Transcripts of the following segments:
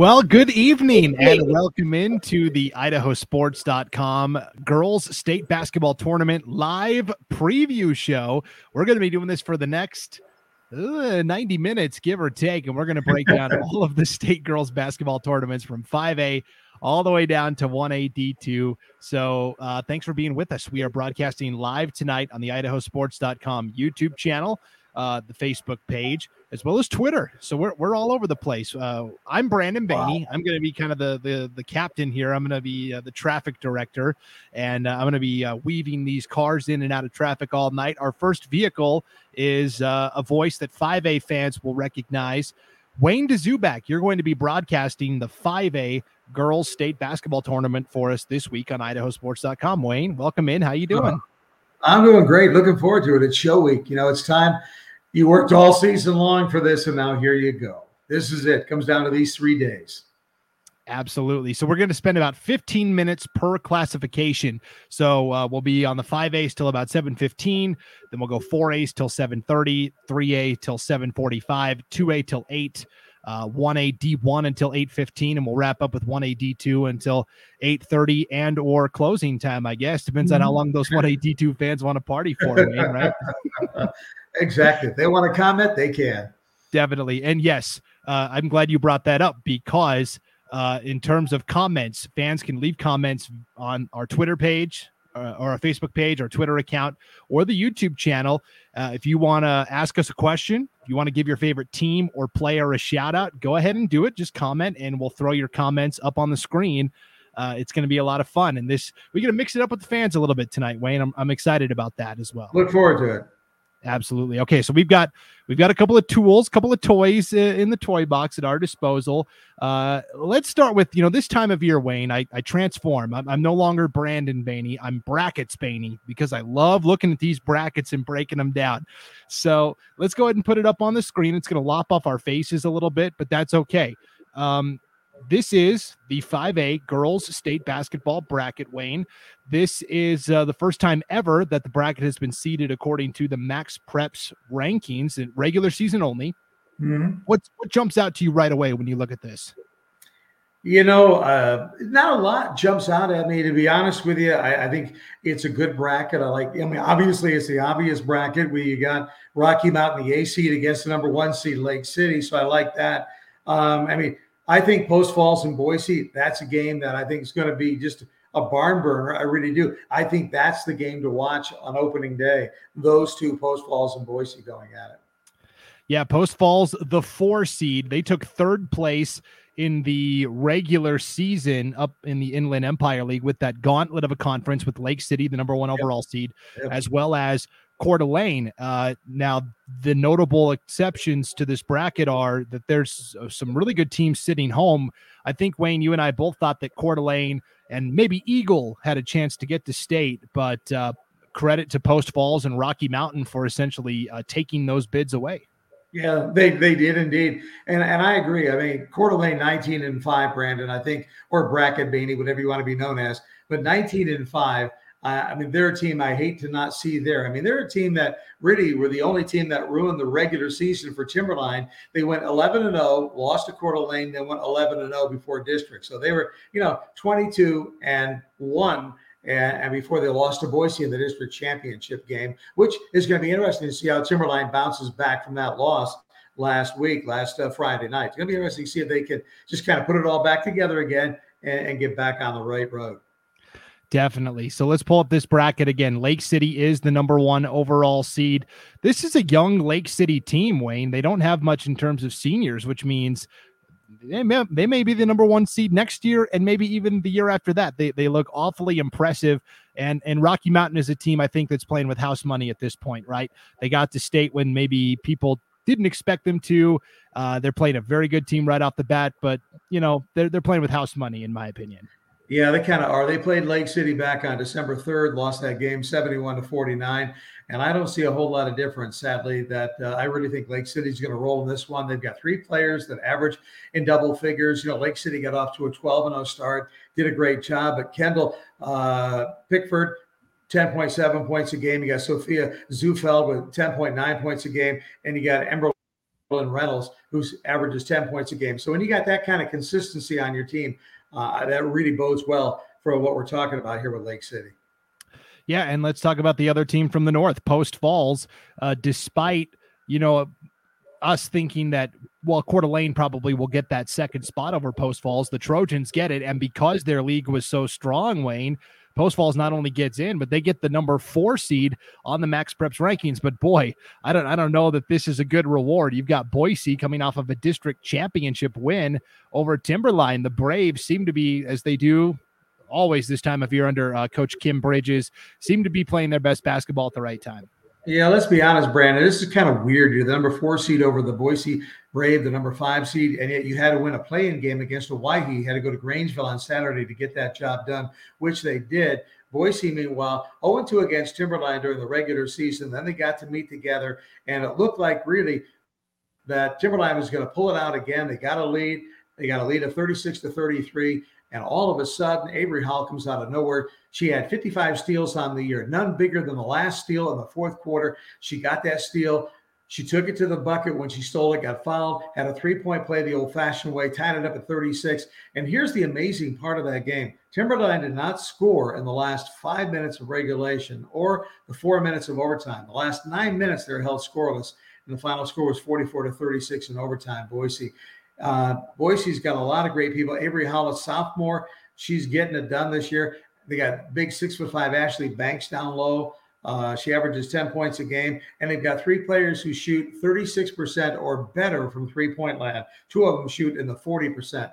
Well, good evening and welcome into the idahosports.com girls state basketball tournament live preview show. We're going to be doing this for the next uh, 90 minutes, give or take, and we're going to break down all of the state girls basketball tournaments from 5A all the way down to 1A D2. So uh, thanks for being with us. We are broadcasting live tonight on the idahosports.com YouTube channel uh, the Facebook page, as well as Twitter. So we're, we're all over the place. Uh, I'm Brandon Baney. Wow. I'm going to be kind of the, the, the captain here. I'm going to be uh, the traffic director, and uh, I'm going to be uh, weaving these cars in and out of traffic all night. Our first vehicle is uh, a voice that 5A fans will recognize. Wayne Dzubak, you're going to be broadcasting the 5A girls state basketball tournament for us this week on idahosports.com. Wayne, welcome in. How you doing? I'm doing great. Looking forward to it. It's show week. You know, it's time. You worked all season long for this, and now here you go. This is it. Comes down to these three days. Absolutely. So we're going to spend about 15 minutes per classification. So uh, we'll be on the 5A's till about 7:15. Then we'll go 4A's till 7:30, 3A till 7:45, 2A till 8 uh, 1A D1 until 8:15, and we'll wrap up with 1A D2 until 8:30 and or closing time. I guess depends on how long those 1A D2 fans want to party for, man, right? exactly. If they want to comment, they can. Definitely, and yes, uh, I'm glad you brought that up because uh, in terms of comments, fans can leave comments on our Twitter page, uh, or a Facebook page or Twitter account or the YouTube channel. Uh, if you want to ask us a question, if you want to give your favorite team or player a shout out, go ahead and do it. Just comment and we'll throw your comments up on the screen. Uh, it's going to be a lot of fun. And this, we're going to mix it up with the fans a little bit tonight, Wayne. I'm, I'm excited about that as well. Look forward to it. Absolutely. Okay, so we've got we've got a couple of tools, a couple of toys in the toy box at our disposal. Uh, let's start with you know this time of year, Wayne. I, I transform. I'm, I'm no longer Brandon Baney. I'm brackets Baney because I love looking at these brackets and breaking them down. So let's go ahead and put it up on the screen. It's going to lop off our faces a little bit, but that's okay. Um, this is the 5A girls state basketball bracket, Wayne. This is uh, the first time ever that the bracket has been seeded according to the Max Preps rankings in regular season only. Mm-hmm. What, what jumps out to you right away when you look at this? You know, uh, not a lot jumps out at me, to be honest with you. I, I, think it's a good bracket. I like, I mean, obviously, it's the obvious bracket where you got Rocky Mountain, the A seed against the number one seed, Lake City. So I like that. Um, I mean, I think Post Falls and Boise, that's a game that I think is going to be just a barn burner. I really do. I think that's the game to watch on opening day. Those two, Post Falls and Boise, going at it. Yeah, Post Falls, the four seed, they took third place in the regular season up in the Inland Empire League with that gauntlet of a conference with Lake City, the number one overall seed, yep. as well as Coeur d'Alene. Uh, now, the notable exceptions to this bracket are that there's uh, some really good teams sitting home. I think, Wayne, you and I both thought that Coeur d'Alene and maybe Eagle had a chance to get to state, but uh, credit to Post Falls and Rocky Mountain for essentially uh, taking those bids away. Yeah, they, they did indeed. And and I agree. I mean, Coeur d'Alene 19 and 5, Brandon, I think, or bracket Baney, whatever you want to be known as, but 19 and 5 I mean, they're a team I hate to not see there. I mean, they're a team that really were the only team that ruined the regular season for Timberline. They went 11 and 0, lost to Coeur d'Alene, then went 11 and 0 before district. So they were, you know, 22 and 1 and, and, before they lost to Boise in the district championship game, which is going to be interesting to see how Timberline bounces back from that loss last week, last uh, Friday night. It's going to be interesting to see if they can just kind of put it all back together again and, and get back on the right road. Definitely. So let's pull up this bracket again. Lake City is the number one overall seed. This is a young Lake City team, Wayne. They don't have much in terms of seniors, which means they may, they may be the number one seed next year and maybe even the year after that. They, they look awfully impressive. And, and Rocky Mountain is a team I think that's playing with house money at this point, right? They got to state when maybe people didn't expect them to. Uh, they're playing a very good team right off the bat, but you know they're they're playing with house money, in my opinion. Yeah, they kind of are. They played Lake City back on December 3rd, lost that game 71 to 49. And I don't see a whole lot of difference, sadly, that uh, I really think Lake City's going to roll in this one. They've got three players that average in double figures. You know, Lake City got off to a 12 0 start, did a great job. But Kendall uh, Pickford, 10.7 points a game. You got Sophia Zufeld with 10.9 points a game. And you got Ember Reynolds, who averages 10 points a game. So when you got that kind of consistency on your team, uh, that really bodes well for what we're talking about here with Lake City. Yeah, and let's talk about the other team from the north, Post Falls. Uh, despite you know us thinking that well, Coeur d'Alene probably will get that second spot over Post Falls, the Trojans get it, and because their league was so strong, Wayne, Post Falls not only gets in, but they get the number four seed on the Max Preps rankings. But boy, I don't I don't know that this is a good reward. You've got Boise coming off of a district championship win over Timberline. The Braves seem to be, as they do always this time of year under uh, Coach Kim Bridges, seem to be playing their best basketball at the right time. Yeah, let's be honest, Brandon. This is kind of weird. You're the number four seed over the Boise Brave, the number five seed, and yet you had to win a play-in game against Hawaii. You had to go to Grangeville on Saturday to get that job done, which they did. Boise, meanwhile, 0 2 against Timberline during the regular season. Then they got to meet together, and it looked like really that Timberline was going to pull it out again. They got a lead. They got a lead of 36 to 33. And all of a sudden, Avery Hall comes out of nowhere. She had 55 steals on the year, none bigger than the last steal in the fourth quarter. She got that steal. She took it to the bucket when she stole it, got fouled, had a three point play the old fashioned way, tied it up at 36. And here's the amazing part of that game Timberline did not score in the last five minutes of regulation or the four minutes of overtime. The last nine minutes, they were held scoreless. And the final score was 44 to 36 in overtime. Boise uh, Boise's got a lot of great people. Avery Hollis, sophomore, she's getting it done this year. They got big six foot five Ashley Banks down low. Uh, she averages 10 points a game. And they've got three players who shoot 36% or better from three point land. Two of them shoot in the 40%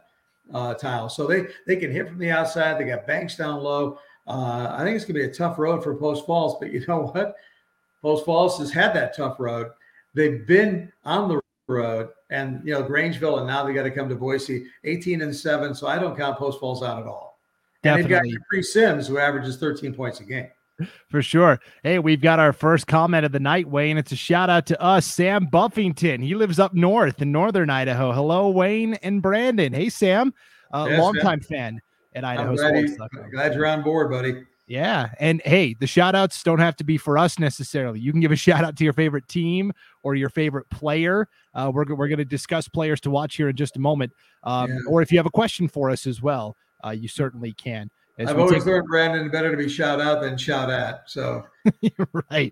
uh, tile. So they, they can hit from the outside. They got Banks down low. Uh, I think it's going to be a tough road for Post Falls. But you know what? Post Falls has had that tough road. They've been on the road and you know Grangeville, and now they got to come to Boise, 18 and seven. So I don't count Post Falls out at all. Definitely. And they've got Capri Sims, who averages 13 points a game. For sure. Hey, we've got our first comment of the night, Wayne. It's a shout out to us, Sam Buffington. He lives up north in northern Idaho. Hello, Wayne and Brandon. Hey, Sam, uh, yes, longtime fan at Idaho. Glad, glad you're on board, buddy. Yeah. And hey, the shout outs don't have to be for us necessarily. You can give a shout out to your favorite team or your favorite player. Uh, we're, we're going to discuss players to watch here in just a moment. Um, yeah. Or if you have a question for us as well, uh, you certainly can. As I've always take- learned, Brandon, better to be shout out than shout at. So, right.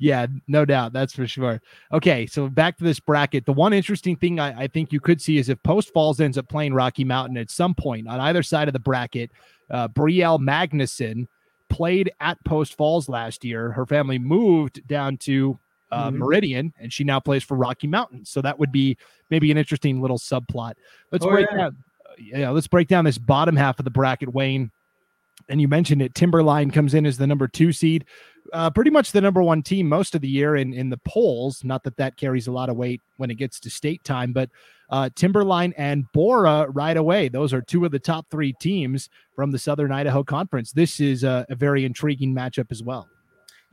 Yeah, no doubt. That's for sure. Okay. So, back to this bracket. The one interesting thing I, I, think you could see is if Post Falls ends up playing Rocky Mountain at some point on either side of the bracket, uh, Brielle Magnuson played at Post Falls last year. Her family moved down to uh, mm-hmm. Meridian, and she now plays for Rocky Mountain. So that would be maybe an interesting little subplot. Let's oh, break yeah. down. Yeah, let's break down this bottom half of the bracket, Wayne. And you mentioned it. Timberline comes in as the number two seed, uh, pretty much the number one team most of the year in in the polls. Not that that carries a lot of weight when it gets to state time, but uh, Timberline and Borah right away. Those are two of the top three teams from the Southern Idaho Conference. This is a, a very intriguing matchup as well.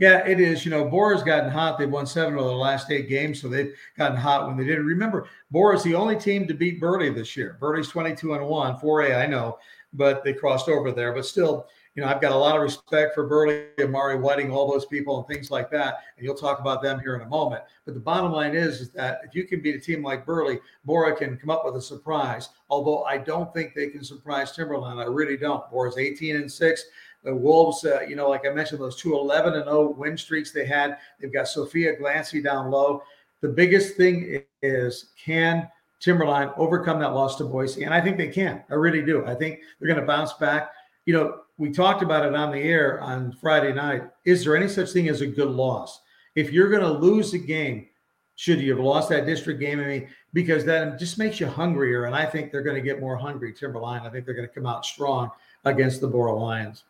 Yeah, it is. You know, Borah's gotten hot. They've won seven of the last eight games, so they've gotten hot when they did. Remember, Borah's the only team to beat Burley this year. Burley's 22 and 1, 4A, I know, but they crossed over there. But still, you know, I've got a lot of respect for Burley, Amari Whiting, all those people, and things like that. And you'll talk about them here in a moment. But the bottom line is, is that if you can beat a team like Burley, Borah can come up with a surprise. Although I don't think they can surprise Timberline. I really don't. Borah's 18 and 6. The Wolves, uh, you know, like I mentioned, those two 11 and 0 win streaks they had. They've got Sophia Glancy down low. The biggest thing is can Timberline overcome that loss to Boise? And I think they can. I really do. I think they're going to bounce back. You know, we talked about it on the air on Friday night. Is there any such thing as a good loss? If you're going to lose a game, should you have lost that district game? I mean, because that just makes you hungrier. And I think they're going to get more hungry, Timberline. I think they're going to come out strong against the Borah Lions.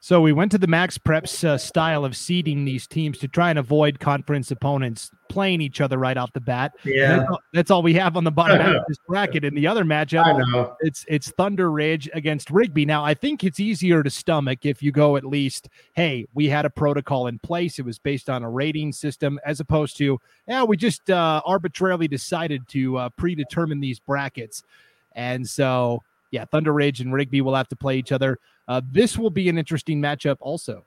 So we went to the Max Preps uh, style of seeding these teams to try and avoid conference opponents playing each other right off the bat. Yeah, that's all, that's all, we have on the bottom half of this bracket. In the other matchup, it's it's Thunder Ridge against Rigby. Now I think it's easier to stomach if you go at least, hey, we had a protocol in place. It was based on a rating system, as opposed to, yeah, we just uh, arbitrarily decided to uh, predetermine these brackets, and so yeah, Thunder Ridge and Rigby will have to play each other. Uh, this will be an interesting matchup also.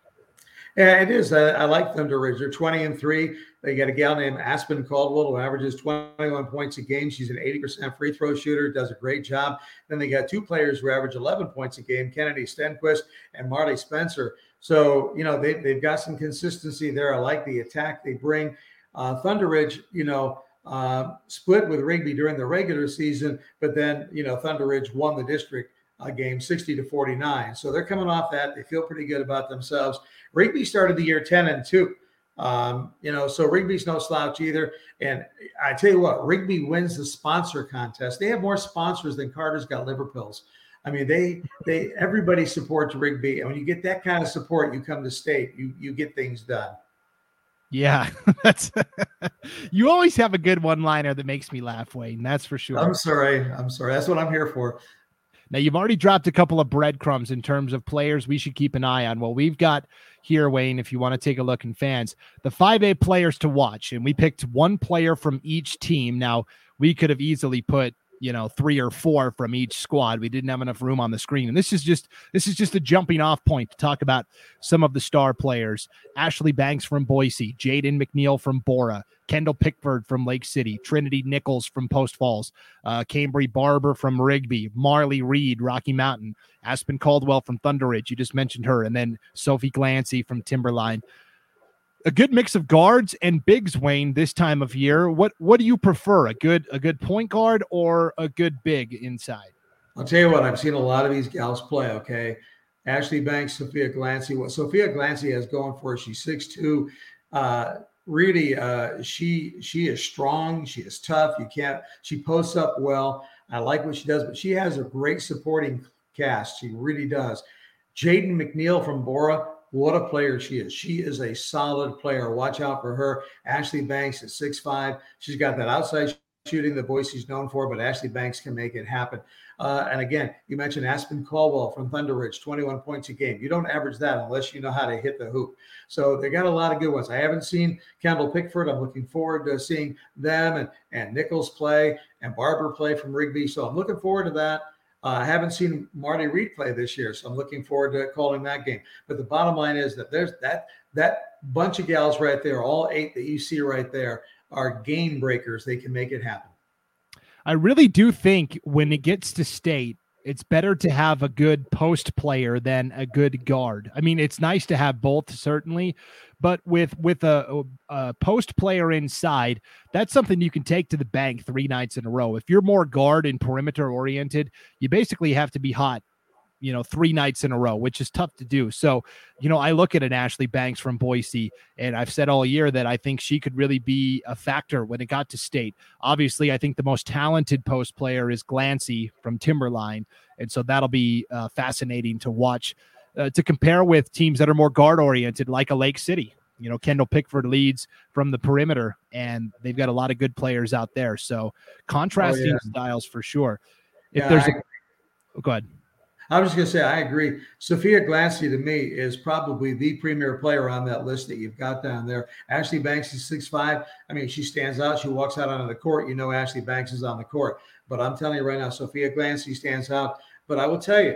Yeah, it is. I, I like Thunder Ridge. They're 20 and three. They got a gal named Aspen Caldwell who averages 21 points a game. She's an 80% free throw shooter, does a great job. Then they got two players who average 11 points a game Kennedy Stenquist and Marley Spencer. So, you know, they, they've got some consistency there. I like the attack they bring. Uh, Thunder Ridge, you know, uh, split with Rigby during the regular season, but then, you know, Thunder Ridge won the district uh, game 60 to 49. So they're coming off that. They feel pretty good about themselves. Rigby started the year 10 and 2. Um, you know, so Rigby's no slouch either. And I tell you what, Rigby wins the sponsor contest. They have more sponsors than Carter's got liver pills. I mean, they they everybody supports Rigby. And when you get that kind of support, you come to state, you you get things done. Yeah, that's you always have a good one liner that makes me laugh, Wayne. That's for sure. I'm sorry. I'm sorry. That's what I'm here for. Now, you've already dropped a couple of breadcrumbs in terms of players we should keep an eye on. Well, we've got here, Wayne, if you want to take a look in fans, the 5A players to watch. And we picked one player from each team. Now, we could have easily put you know three or four from each squad. We didn't have enough room on the screen. And this is just this is just a jumping off point to talk about some of the star players. Ashley banks from boise jaden mcneil from borah kendall pickford from lake city trinity nichols from post falls uh, cambry barber from rigby marley reed rocky mountain aspen caldwell from thunder ridge you just mentioned her and then sophie glancy from timberline a good mix of guards and bigs, Wayne, this time of year. What what do you prefer? A good a good point guard or a good big inside? I'll tell you what, I've seen a lot of these gals play, okay? Ashley Banks, Sophia Glancy. What Sophia Glancy has going for her, she's 6'2. Uh, really, uh, she she is strong, she is tough. You can't, she posts up well. I like what she does, but she has a great supporting cast. She really does. Jaden McNeil from Borah, what a player she is. She is a solid player. Watch out for her. Ashley Banks at six. She's got that outside shooting the that Boise's known for, but Ashley Banks can make it happen. Uh, and again, you mentioned Aspen Caldwell from Thunder Ridge, 21 points a game. You don't average that unless you know how to hit the hoop. So they got a lot of good ones. I haven't seen Kendall Pickford. I'm looking forward to seeing them and, and Nichols play and Barber play from Rigby. So I'm looking forward to that. Uh, I haven't seen Marty Reed play this year, so I'm looking forward to calling that game. But the bottom line is that there's that that bunch of gals right there, all eight that you see right there, are game breakers. They can make it happen. I really do think when it gets to state, it's better to have a good post player than a good guard. I mean, it's nice to have both, certainly, but with with a, a, post player inside, that's something you can take to the bank three nights in a row. If you're more guard and perimeter oriented, you basically have to be hot you know, three nights in a row, which is tough to do. So, you know, I look at an Ashley Banks from Boise, and I've said all year that I think she could really be a factor when it got to state. Obviously, I think the most talented post player is Glancy from Timberline. And so that'll be uh, fascinating to watch, uh, to compare with teams that are more guard oriented, like a Lake City. You know, Kendall Pickford leads from the perimeter, and they've got a lot of good players out there. So, contrasting oh, yeah. styles for sure. If yeah, there's I- a, oh, go ahead. I was just going to say, I agree. Sophia Glancy to me is probably the premier player on that list that you've got down there. Ashley Banks is six five. I mean, she stands out. She walks out onto the court. You know, Ashley Banks is on the court. But I'm telling you right now, Sophia Glancy stands out. But I will tell you,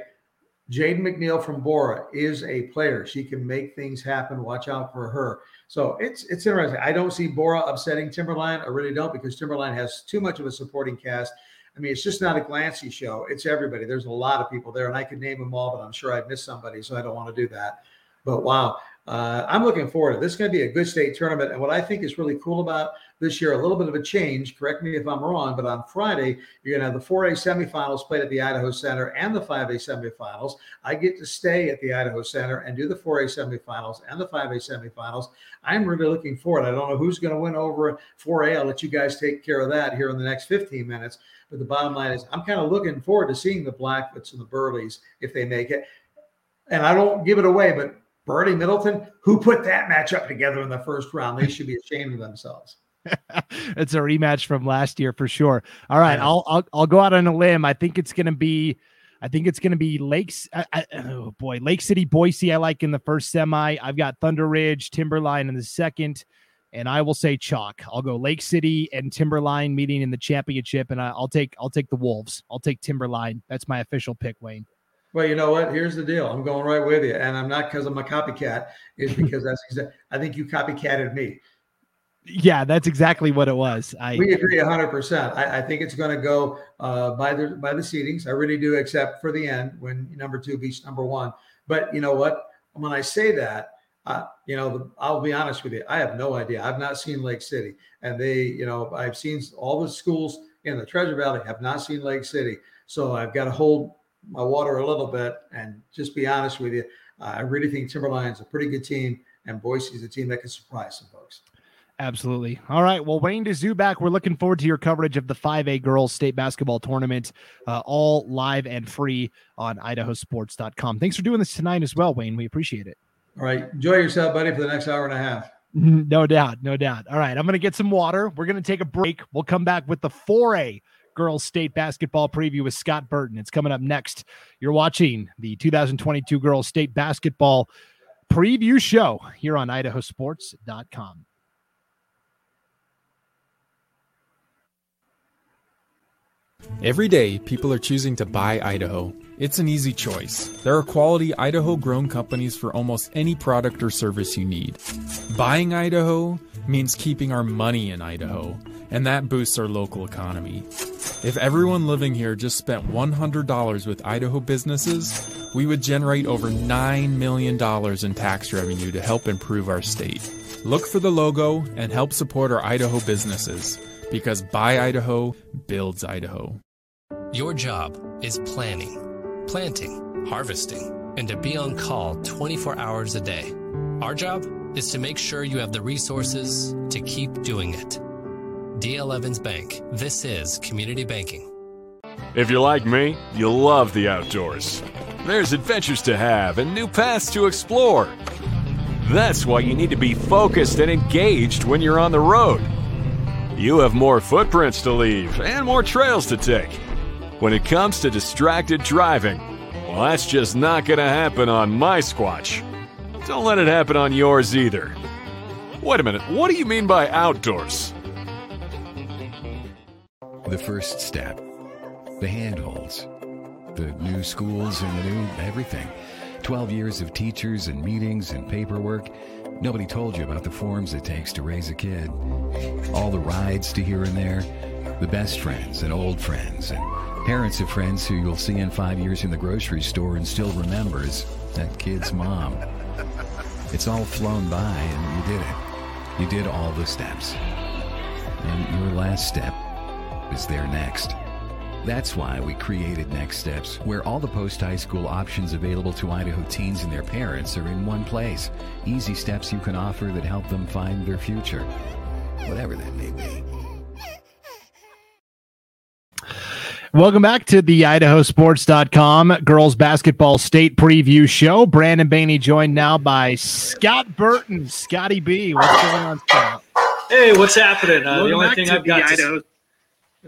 Jaden McNeil from Borah is a player. She can make things happen. Watch out for her. So it's it's interesting. I don't see Borah upsetting Timberline. I really don't because Timberline has too much of a supporting cast. I mean, it's just not a Glancy show. It's everybody. There's a lot of people there, and I could name them all, but I'm sure I'd miss somebody, so I don't want to do that. But wow, uh, I'm looking forward to this. Is going to be a good state tournament, and what I think is really cool about this year, a little bit of a change. Correct me if I'm wrong, but on Friday you're going to have the 4A semifinals played at the Idaho Center and the 5A semifinals. I get to stay at the Idaho Center and do the 4A semifinals and the 5A semifinals. I'm really looking forward. I don't know who's going to win over 4A. I'll let you guys take care of that here in the next 15 minutes. But the bottom line is, I'm kind of looking forward to seeing the Blackfoots and the Burleys if they make it. And I don't give it away, but Bernie Middleton, who put that matchup together in the first round, they should be ashamed of themselves. it's a rematch from last year for sure. All right, yeah. I'll, I'll I'll go out on a limb. I think it's going to be. I think it's going to be Lakes. I, I, oh boy, Lake City, Boise. I like in the first semi. I've got Thunder Ridge, Timberline in the second and I will say chalk. I'll go Lake City and Timberline meeting in the championship, and I, will take I'll take the Wolves. I'll take Timberline. That's my official pick, Wayne. Well, you know what? Here's the deal. I'm going right with you, and I'm not because I'm a copycat. Is because that's exactly. I think you copycatted me. Yeah, that's exactly what it was. I we agree 100. percent I, I think it's going to go uh, by the by the seedings. I really do, except for the end when number two beats number one. But you know what? When I say that, uh, you know, the, I'll be honest with you. I have no idea. I've not seen Lake City, and they, you know, I've seen all the schools in the Treasure Valley. Have not seen Lake City, so I've got to hold my water a little bit and just be honest with you. Uh, I really think Timberline's a pretty good team, and Boise's a team that can surprise some folks. Absolutely. All right. Well, Wayne back. we're looking forward to your coverage of the 5A girls state basketball tournament, uh, all live and free on idahosports.com. Thanks for doing this tonight as well, Wayne. We appreciate it. All right. Enjoy yourself, buddy, for the next hour and a half. No doubt. No doubt. All right. I'm going to get some water. We're going to take a break. We'll come back with the 4A girls state basketball preview with Scott Burton. It's coming up next. You're watching the 2022 girls state basketball preview show here on idahosports.com. Every day, people are choosing to buy Idaho. It's an easy choice. There are quality Idaho grown companies for almost any product or service you need. Buying Idaho means keeping our money in Idaho, and that boosts our local economy. If everyone living here just spent $100 with Idaho businesses, we would generate over $9 million in tax revenue to help improve our state. Look for the logo and help support our Idaho businesses because Buy Idaho builds Idaho. Your job is planning, planting, harvesting, and to be on call 24 hours a day. Our job is to make sure you have the resources to keep doing it. DL Evans Bank. This is community banking. If you're like me, you love the outdoors. There's adventures to have and new paths to explore. That's why you need to be focused and engaged when you're on the road. You have more footprints to leave and more trails to take. When it comes to distracted driving, well, that's just not going to happen on my Squatch. Don't let it happen on yours either. Wait a minute, what do you mean by outdoors? The first step, the handholds, the new schools and the new everything. 12 years of teachers and meetings and paperwork. Nobody told you about the forms it takes to raise a kid. All the rides to here and there, the best friends and old friends, and parents of friends who you'll see in five years in the grocery store and still remembers that kid's mom. It's all flown by, and you did it. You did all the steps. And your last step is there next. That's why we created Next Steps, where all the post high school options available to Idaho teens and their parents are in one place. Easy steps you can offer that help them find their future, whatever that may be. Welcome back to the idahosports.com girls basketball state preview show. Brandon Baney joined now by Scott Burton. Scotty B, what's going on, Scott? Hey, what's happening? Uh, the only thing I've got Idaho. To,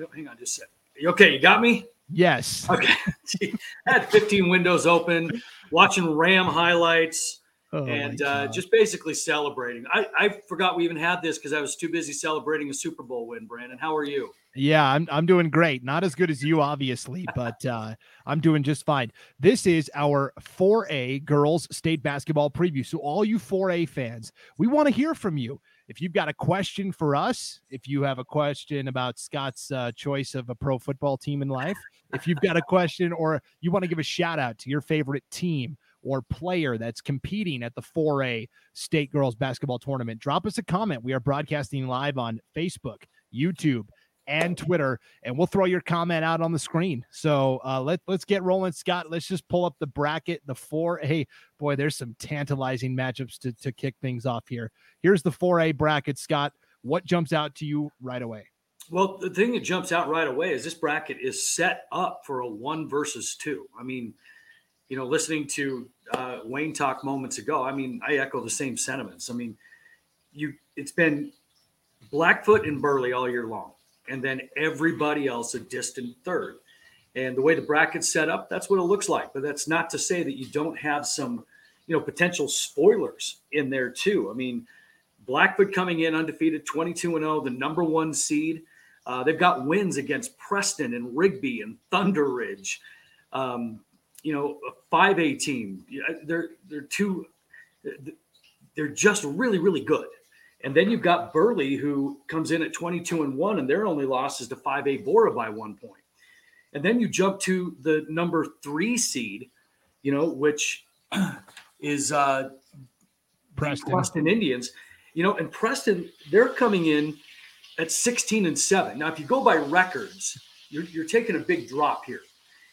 oh, hang on just a second. Okay, you got me? Yes. Okay. I had 15 windows open, watching Ram highlights, oh and uh, just basically celebrating. I, I forgot we even had this because I was too busy celebrating a Super Bowl win, Brandon. How are you? Yeah, I'm I'm doing great. Not as good as you, obviously, but uh, I'm doing just fine. This is our 4A girls state basketball preview. So all you 4A fans, we want to hear from you if you've got a question for us, if you have a question about Scott's uh, choice of a pro football team in life, if you've got a question or you want to give a shout out to your favorite team or player that's competing at the 4A State Girls Basketball Tournament, drop us a comment. We are broadcasting live on Facebook, YouTube, and Twitter, and we'll throw your comment out on the screen. So uh, let let's get rolling, Scott. Let's just pull up the bracket. The four. A. boy, there's some tantalizing matchups to to kick things off here. Here's the four A bracket, Scott. What jumps out to you right away? Well, the thing that jumps out right away is this bracket is set up for a one versus two. I mean, you know, listening to uh, Wayne talk moments ago, I mean, I echo the same sentiments. I mean, you it's been Blackfoot and Burley all year long and then everybody else a distant third. And the way the bracket's set up, that's what it looks like. But that's not to say that you don't have some, you know, potential spoilers in there too. I mean, Blackfoot coming in undefeated, 22 and 0, the number one seed. Uh, they've got wins against Preston and Rigby and Thunder Ridge. Um, you know, a five A team. They're they're two. They're just really really good. And then you've got Burley, who comes in at 22 and one, and their only loss is to 5A Borah by one point. And then you jump to the number three seed, you know, which is uh, Preston. Preston Indians. You know, and Preston, they're coming in at 16 and seven. Now, if you go by records, you're, you're taking a big drop here.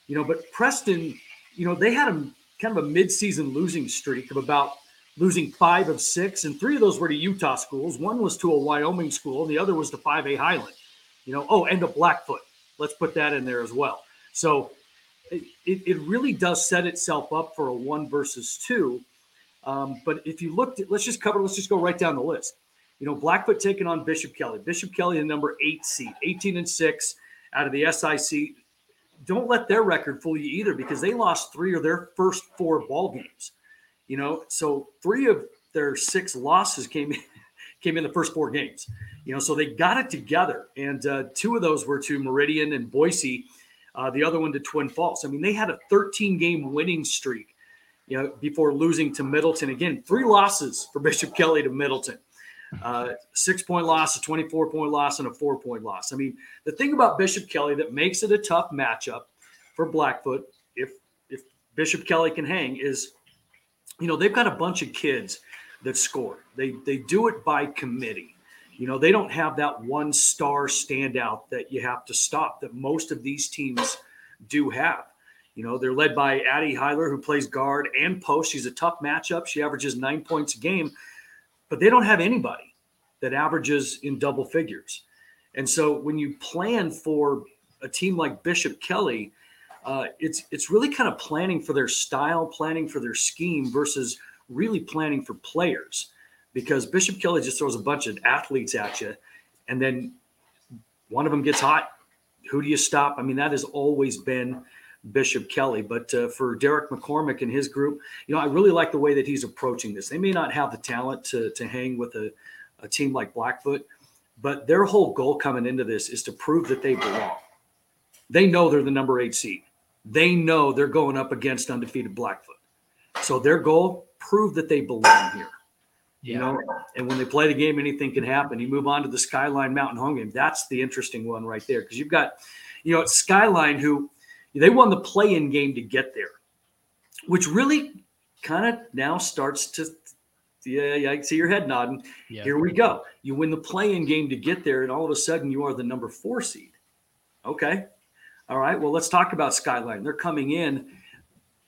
You know, but Preston, you know, they had a kind of a mid-season losing streak of about losing five of six, and three of those were to Utah schools. One was to a Wyoming school, and the other was to 5A Highland. You know, oh, and to Blackfoot. Let's put that in there as well. So it, it really does set itself up for a one versus two. Um, but if you looked at, let's just cover, let's just go right down the list. You know, Blackfoot taking on Bishop Kelly. Bishop Kelly, the number eight seed, 18 and six out of the SIC. Don't let their record fool you either because they lost three of their first four ball games. You know, so three of their six losses came in, came in the first four games. You know, so they got it together, and uh, two of those were to Meridian and Boise. Uh, the other one to Twin Falls. I mean, they had a 13 game winning streak, you know, before losing to Middleton. Again, three losses for Bishop Kelly to Middleton. Uh, six point loss, a 24 point loss, and a four point loss. I mean, the thing about Bishop Kelly that makes it a tough matchup for Blackfoot, if if Bishop Kelly can hang, is you know they've got a bunch of kids that score. They they do it by committee. You know, they don't have that one star standout that you have to stop that most of these teams do have. You know, they're led by Addie Heiler, who plays guard and post. She's a tough matchup. She averages nine points a game, but they don't have anybody that averages in double figures. And so when you plan for a team like Bishop Kelly, uh, it's it's really kind of planning for their style, planning for their scheme versus really planning for players because Bishop Kelly just throws a bunch of athletes at you, and then one of them gets hot. Who do you stop? I mean, that has always been Bishop Kelly. But uh, for Derek McCormick and his group, you know, I really like the way that he's approaching this. They may not have the talent to, to hang with a, a team like Blackfoot, but their whole goal coming into this is to prove that they belong. They know they're the number eight seed. They know they're going up against undefeated Blackfoot. So their goal, prove that they belong here. You know, and when they play the game, anything can happen. You move on to the Skyline Mountain home game. That's the interesting one right there because you've got, you know, Skyline who they won the play-in game to get there, which really kind of now starts to. Yeah, yeah, I see your head nodding. Yeah. Here we go. You win the play-in game to get there, and all of a sudden you are the number four seed. Okay, all right. Well, let's talk about Skyline. They're coming in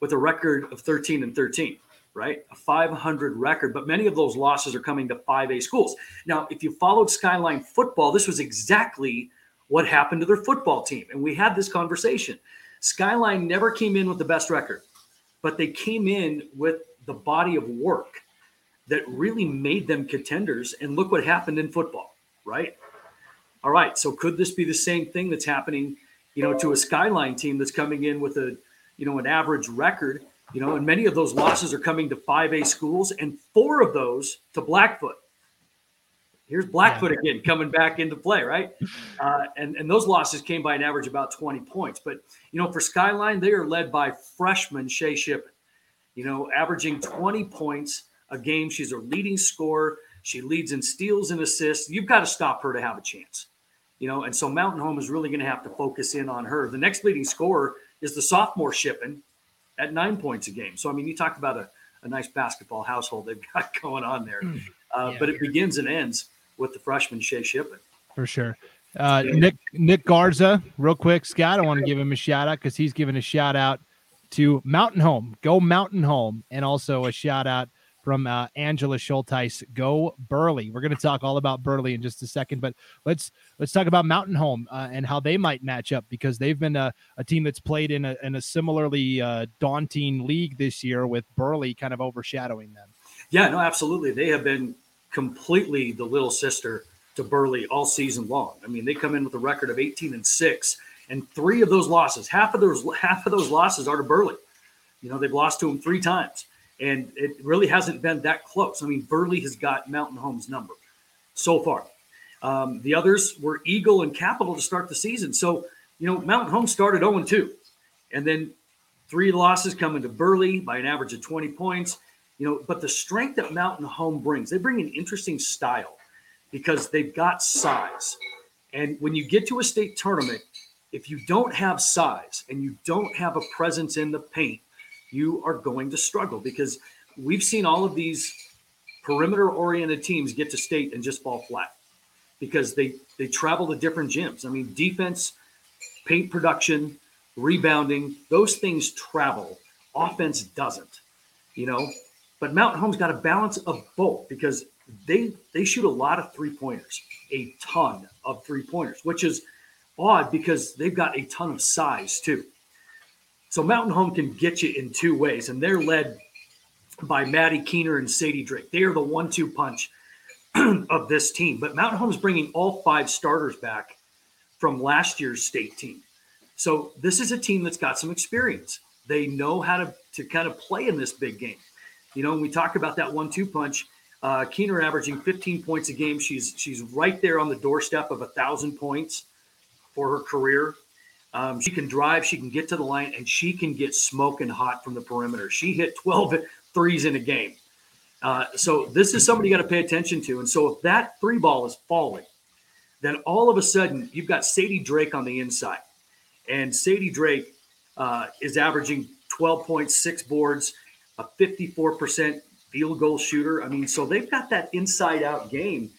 with a record of 13 and 13 right? A 500 record, but many of those losses are coming to 5A schools. Now, if you followed Skyline football, this was exactly what happened to their football team. And we had this conversation. Skyline never came in with the best record, but they came in with the body of work that really made them contenders. And look what happened in football, right? All right. So could this be the same thing that's happening, you know, to a Skyline team that's coming in with a, you know, an average record? You know, and many of those losses are coming to 5A schools, and four of those to Blackfoot. Here's Blackfoot yeah. again coming back into play, right? Uh, and and those losses came by an average about 20 points. But you know, for Skyline, they are led by freshman Shay Shippen. You know, averaging 20 points a game. She's a leading scorer. She leads in steals and assists. You've got to stop her to have a chance. You know, and so Mountain Home is really going to have to focus in on her. The next leading scorer is the sophomore Shippen, at nine points a game. So, I mean, you talk about a, a nice basketball household they've got going on there. Hmm. Uh, yeah, but it begins and ends with the freshman Shay Shippen. For sure. Uh, Nick Nick Garza, real quick, Scott. I want to give him a shout out because he's giving a shout out to Mountain Home. Go Mountain Home, and also a shout out from uh, Angela Schulteis. Go Burley. We're going to talk all about Burley in just a second, but let's let's talk about Mountain Home uh, and how they might match up because they've been a, a team that's played in a, in a similarly uh, daunting league this year with Burley kind of overshadowing them. Yeah, no, absolutely. They have been completely the little sister to Burley all season long. I mean, they come in with a record of 18 and six, and three of those losses, half of those half of those losses are to Burley. You know, they've lost to them three times. And it really hasn't been that close. I mean, Burley has got Mountain Home's number so far. Um, the others were Eagle and Capital to start the season. So, you know, Mountain Home started 0 2. And then Three losses coming to Burley by an average of 20 points. You know, but the strength that Mountain Home brings, they bring an interesting style because they've got size. And when you get to a state tournament, if you don't have size and you don't have a presence in the paint, you are going to struggle because we've seen all of these perimeter oriented teams get to state and just fall flat because they they travel to different gyms. I mean, defense, paint production, rebounding, those things travel. Offense doesn't, you know. But Mountain Home's got a balance of both because they they shoot a lot of three pointers, a ton of three pointers, which is odd because they've got a ton of size too. So Mountain Home can get you in two ways, and they're led by Maddie Keener and Sadie Drake. They are the one-two punch of this team. But Mountain Home's bringing all five starters back from last year's state team. So this is a team that's got some experience. They know how to, to kind of play in this big game. You know, when we talk about that one-two punch, uh, Keener averaging 15 points a game. She's she's right there on the doorstep of a thousand points for her career. Um, she can drive, she can get to the line, and she can get smoking hot from the perimeter. She hit 12 threes in a game. Uh, so this is somebody you got to pay attention to. And so if that three ball is falling, then all of a sudden you've got Sadie Drake on the inside, and Sadie Drake uh, is averaging 12.6 boards, a 54% field goal shooter. I mean, so they've got that inside out game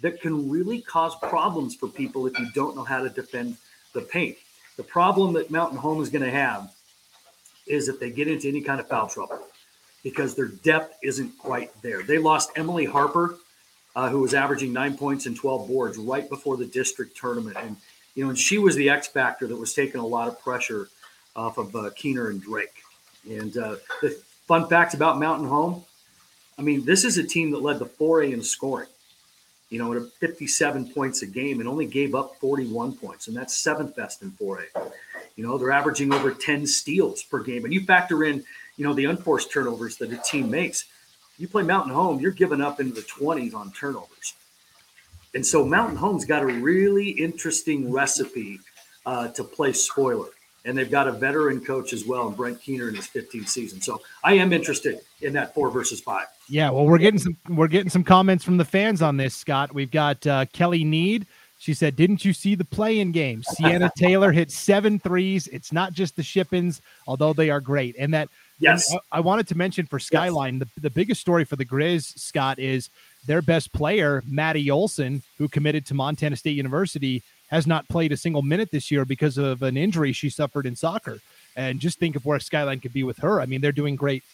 that can really cause problems for people if you don't know how to defend the paint. The problem that Mountain Home is going to have is if they get into any kind of foul trouble because their depth isn't quite there. They lost Emily Harper, uh, who was averaging nine points and 12 boards right before the district tournament. And, you know, and she was the X factor that was taking a lot of pressure off of uh, Keener and Drake. And uh, the fun facts about Mountain Home I mean, this is a team that led the 4A in scoring, you know, at 57 points a game and only gave up 41 points. And that's seventh best in 4A. You know, they're averaging over 10 steals per game. And you factor in, you know, the unforced turnovers that a team makes. You play Mountain Home, you're giving up into the 20s on turnovers. And so Mountain Home's got a really interesting recipe uh, to play spoiler and they've got a veteran coach as well, and Brent Keener in his 15th season. So I am interested in that four versus five. Yeah, well, we're getting some we're getting some comments from the fans on this, Scott. We've got uh, Kelly Need. She said, "Didn't you see the play-in game? Sienna Taylor hit seven threes. It's not just the Shippens, although they are great." And that yes, and I wanted to mention for Skyline yes. the the biggest story for the Grizz, Scott, is their best player, Maddie Olson, who committed to Montana State University has not played a single minute this year because of an injury she suffered in soccer. And just think of where Skyline could be with her. I mean, they're doing great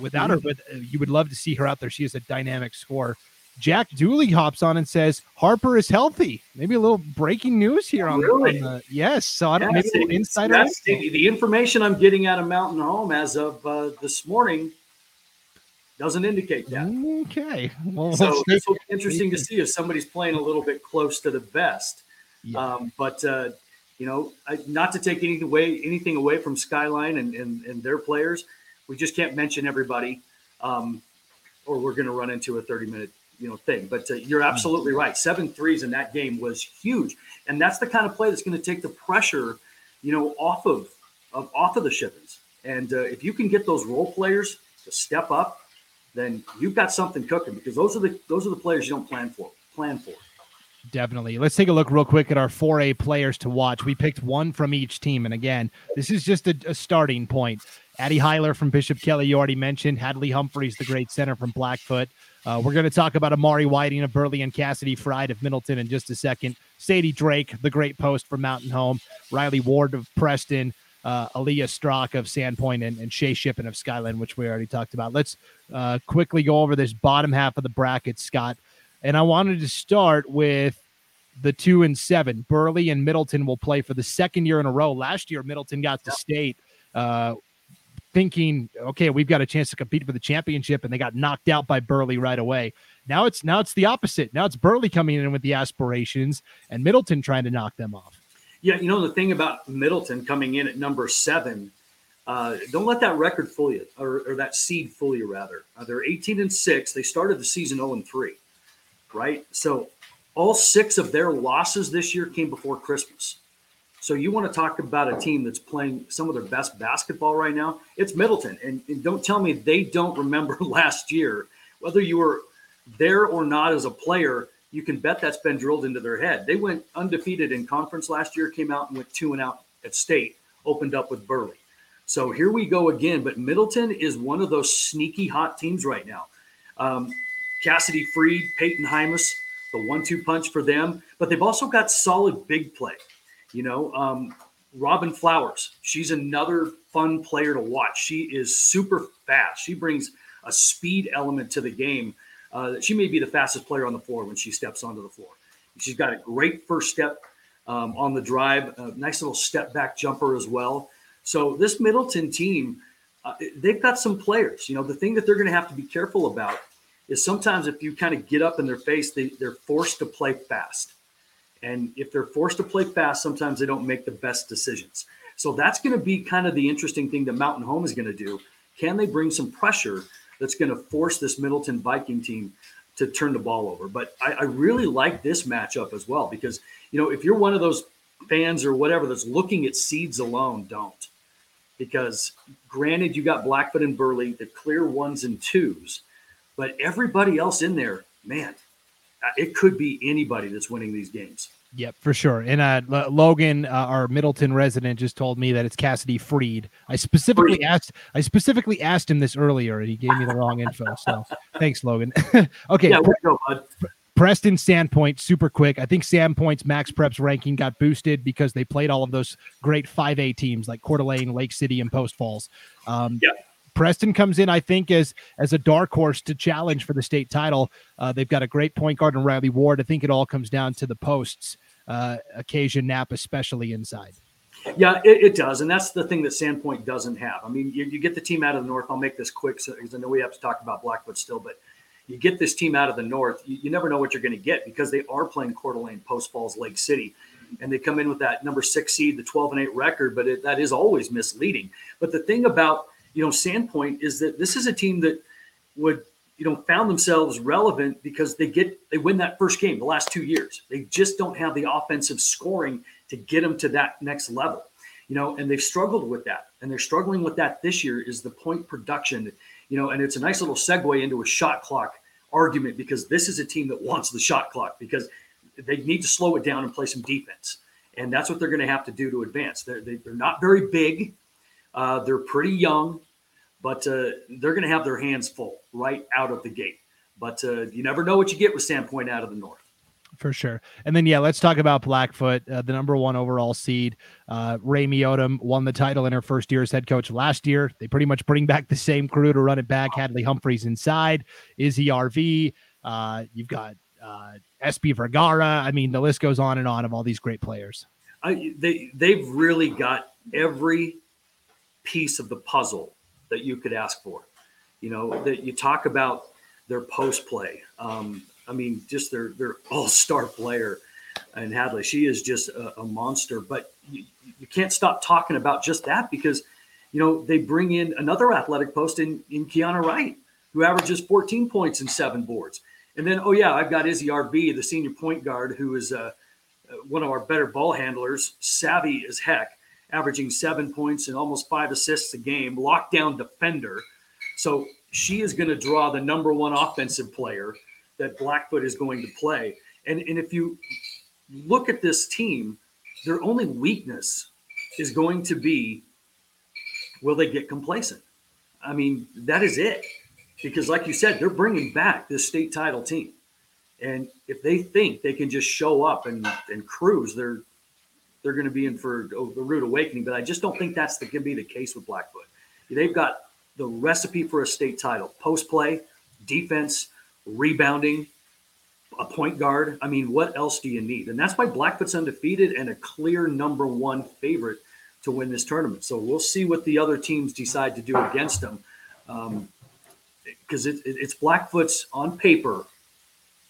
without her, mm-hmm. but uh, you would love to see her out there. She is a dynamic scorer. Jack Dooley hops on and says Harper is healthy. Maybe a little breaking news here on, really? on the yes. So I don't yeah, maybe insider. That's the, the, information I'm getting out of Mountain Home as of uh, this morning doesn't indicate that. Okay. Well, so this will be interesting to see if somebody's playing a little bit close to the vest. Yeah. Um, but uh, you know, I, not to take anything away anything away from Skyline and, and, and their players, we just can't mention everybody, um, or we're going to run into a thirty minute you know thing. But uh, you're absolutely right. Seven threes in that game was huge, and that's the kind of play that's going to take the pressure, you know, off of, of off of the Shippens. And uh, if you can get those role players to step up, then you've got something cooking because those are the those are the players you don't plan for. Plan for. Definitely. Let's take a look real quick at our 4A players to watch. We picked one from each team. And again, this is just a, a starting point. Addie Heiler from Bishop Kelly, you already mentioned. Hadley Humphreys, the great center from Blackfoot. Uh, we're going to talk about Amari Whiting of Burley and Cassidy Fried of Middleton in just a second. Sadie Drake, the great post from Mountain Home. Riley Ward of Preston. Uh, Aaliyah Strock of Sandpoint and, and Shay Shippen of Skyline, which we already talked about. Let's uh, quickly go over this bottom half of the bracket, Scott. And I wanted to start with the two and seven. Burley and Middleton will play for the second year in a row. Last year, Middleton got to state uh, thinking, okay, we've got a chance to compete for the championship, and they got knocked out by Burley right away. Now it's now it's the opposite. Now it's Burley coming in with the aspirations, and Middleton trying to knock them off. Yeah, you know the thing about Middleton coming in at number seven. Uh, don't let that record fool you, or, or that seed fool you. Rather, uh, they're 18 and six. They started the season 0 and three right? So all six of their losses this year came before Christmas. So you want to talk about a team that's playing some of their best basketball right now? It's Middleton, and, and don't tell me they don't remember last year. Whether you were there or not as a player, you can bet that's been drilled into their head. They went undefeated in conference last year, came out and went two and out at state, opened up with Burley. So here we go again. But Middleton is one of those sneaky hot teams right now. Um, Cassidy Freed, Peyton Hymus, the one-two punch for them. But they've also got solid big play. You know, um, Robin Flowers, she's another fun player to watch. She is super fast. She brings a speed element to the game. Uh, she may be the fastest player on the floor when she steps onto the floor. She's got a great first step um, on the drive, a nice little step back jumper as well. So this Middleton team, uh, they've got some players. You know, the thing that they're going to have to be careful about is sometimes if you kind of get up in their face, they, they're forced to play fast. And if they're forced to play fast, sometimes they don't make the best decisions. So that's going to be kind of the interesting thing that Mountain Home is going to do. Can they bring some pressure that's going to force this Middleton Viking team to turn the ball over? But I, I really like this matchup as well because, you know, if you're one of those fans or whatever that's looking at seeds alone, don't. Because granted, you got Blackfoot and Burley, the clear ones and twos, but everybody else in there, man, uh, it could be anybody that's winning these games. Yep, for sure. And uh, L- Logan, uh, our Middleton resident, just told me that it's Cassidy Freed. I specifically Freed. asked. I specifically asked him this earlier, and he gave me the wrong info. So thanks, Logan. okay, yeah, go, bud. Preston Sandpoint, super quick. I think Sandpoint's max preps ranking got boosted because they played all of those great 5A teams like Coeur d'Alene, Lake City, and Post Falls. Um, yeah. Preston comes in, I think, as as a dark horse to challenge for the state title. Uh, they've got a great point guard in Riley Ward. I think it all comes down to the posts, uh, occasion nap, especially inside. Yeah, it, it, does, and that's the thing that Sandpoint doesn't have. I mean, you, you get the team out of the north. I'll make this quick because I know we have to talk about Blackfoot still, but you get this team out of the north, you, you never know what you're going to get because they are playing Coeur d'Alene, Post Falls, Lake City, and they come in with that number six seed, the 12 and eight record, but it, that is always misleading. But the thing about you know, Sandpoint is that this is a team that would, you know, found themselves relevant because they get they win that first game the last two years. They just don't have the offensive scoring to get them to that next level. You know, and they've struggled with that. And they're struggling with that this year is the point production, you know, and it's a nice little segue into a shot clock argument because this is a team that wants the shot clock because they need to slow it down and play some defense. And that's what they're going to have to do to advance. They're, they, are they are not very big. Uh, they're pretty young but uh, they're going to have their hands full right out of the gate. But uh, you never know what you get with Sandpoint out of the north. For sure. And then, yeah, let's talk about Blackfoot, uh, the number one overall seed. Uh, Rami Odom won the title in her first year as head coach last year. They pretty much bring back the same crew to run it back. Hadley Humphreys inside, Izzy RV. Uh, you've got uh, SB Vergara. I mean, the list goes on and on of all these great players. I, they, they've really got every piece of the puzzle that you could ask for. You know, that you talk about their post play. Um, I mean, just their their all star player and Hadley. She is just a, a monster. But you, you, can't stop talking about just that because, you know, they bring in another athletic post in in Kiana Wright, who averages 14 points and seven boards. And then, oh yeah, I've got Izzy RB, the senior point guard, who is uh, one of our better ball handlers, savvy as heck averaging seven points and almost five assists a game, lockdown defender. So she is going to draw the number one offensive player that Blackfoot is going to play. And, and if you look at this team, their only weakness is going to be will they get complacent? I mean, that is it. Because, like you said, they're bringing back this state title team. And if they think they can just show up and, and cruise, they're they're going to be in for a rude awakening. But I just don't think that's going to be the case with Blackfoot. They've got the recipe for a state title: post play, defense, rebounding, a point guard. I mean, what else do you need? And that's why Blackfoot's undefeated and a clear number one favorite to win this tournament. So we'll see what the other teams decide to do against them. Because um, it, it, it's Blackfoot's on paper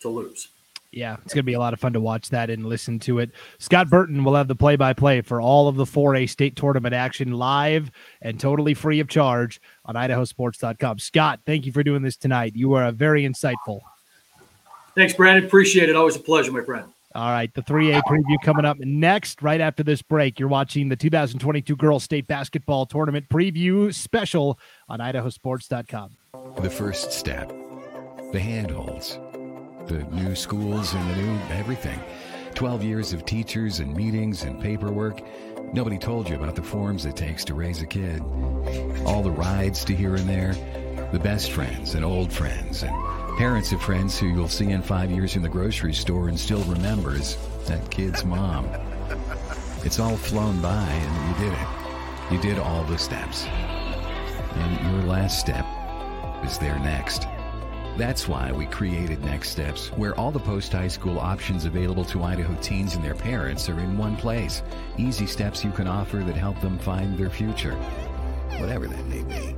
to lose. Yeah, it's going to be a lot of fun to watch that and listen to it. Scott Burton will have the play by play for all of the 4A state tournament action live and totally free of charge on idahosports.com. Scott, thank you for doing this tonight. You are very insightful. Thanks, Brandon. Appreciate it. Always a pleasure, my friend. All right, the 3A preview coming up next, right after this break. You're watching the 2022 Girls State Basketball Tournament preview special on idahosports.com. The first step, the handholds, the new schools and the new everything. 12 years of teachers and meetings and paperwork. Nobody told you about the forms it takes to raise a kid. All the rides to here and there, the best friends and old friends, and parents of friends who you'll see in five years in the grocery store and still remembers that kid's mom. It's all flown by, and you did it. You did all the steps. And your last step is there next. That's why we created Next Steps, where all the post high school options available to Idaho teens and their parents are in one place. Easy steps you can offer that help them find their future, whatever that may be.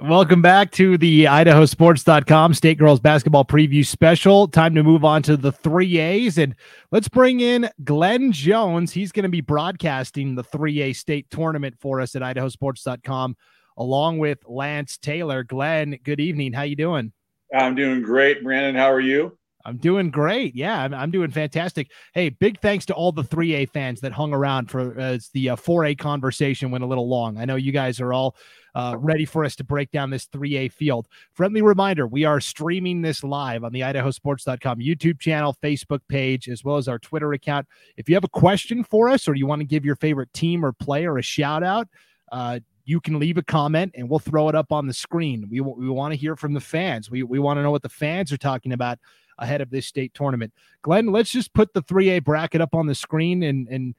Welcome back to the idahosports.com state girls basketball preview special. Time to move on to the 3As and let's bring in Glenn Jones. He's going to be broadcasting the 3A state tournament for us at idahosports.com along with Lance Taylor. Glenn, good evening. How you doing? I'm doing great, Brandon. How are you? I'm doing great. Yeah, I'm, I'm doing fantastic. Hey, big thanks to all the 3A fans that hung around for uh, the uh, 4A conversation went a little long. I know you guys are all uh, ready for us to break down this 3A field. Friendly reminder we are streaming this live on the idahosports.com YouTube channel, Facebook page, as well as our Twitter account. If you have a question for us or you want to give your favorite team or player a shout out, uh, you can leave a comment and we'll throw it up on the screen. We, we want to hear from the fans. We, we want to know what the fans are talking about ahead of this state tournament. Glenn, let's just put the 3A bracket up on the screen and, and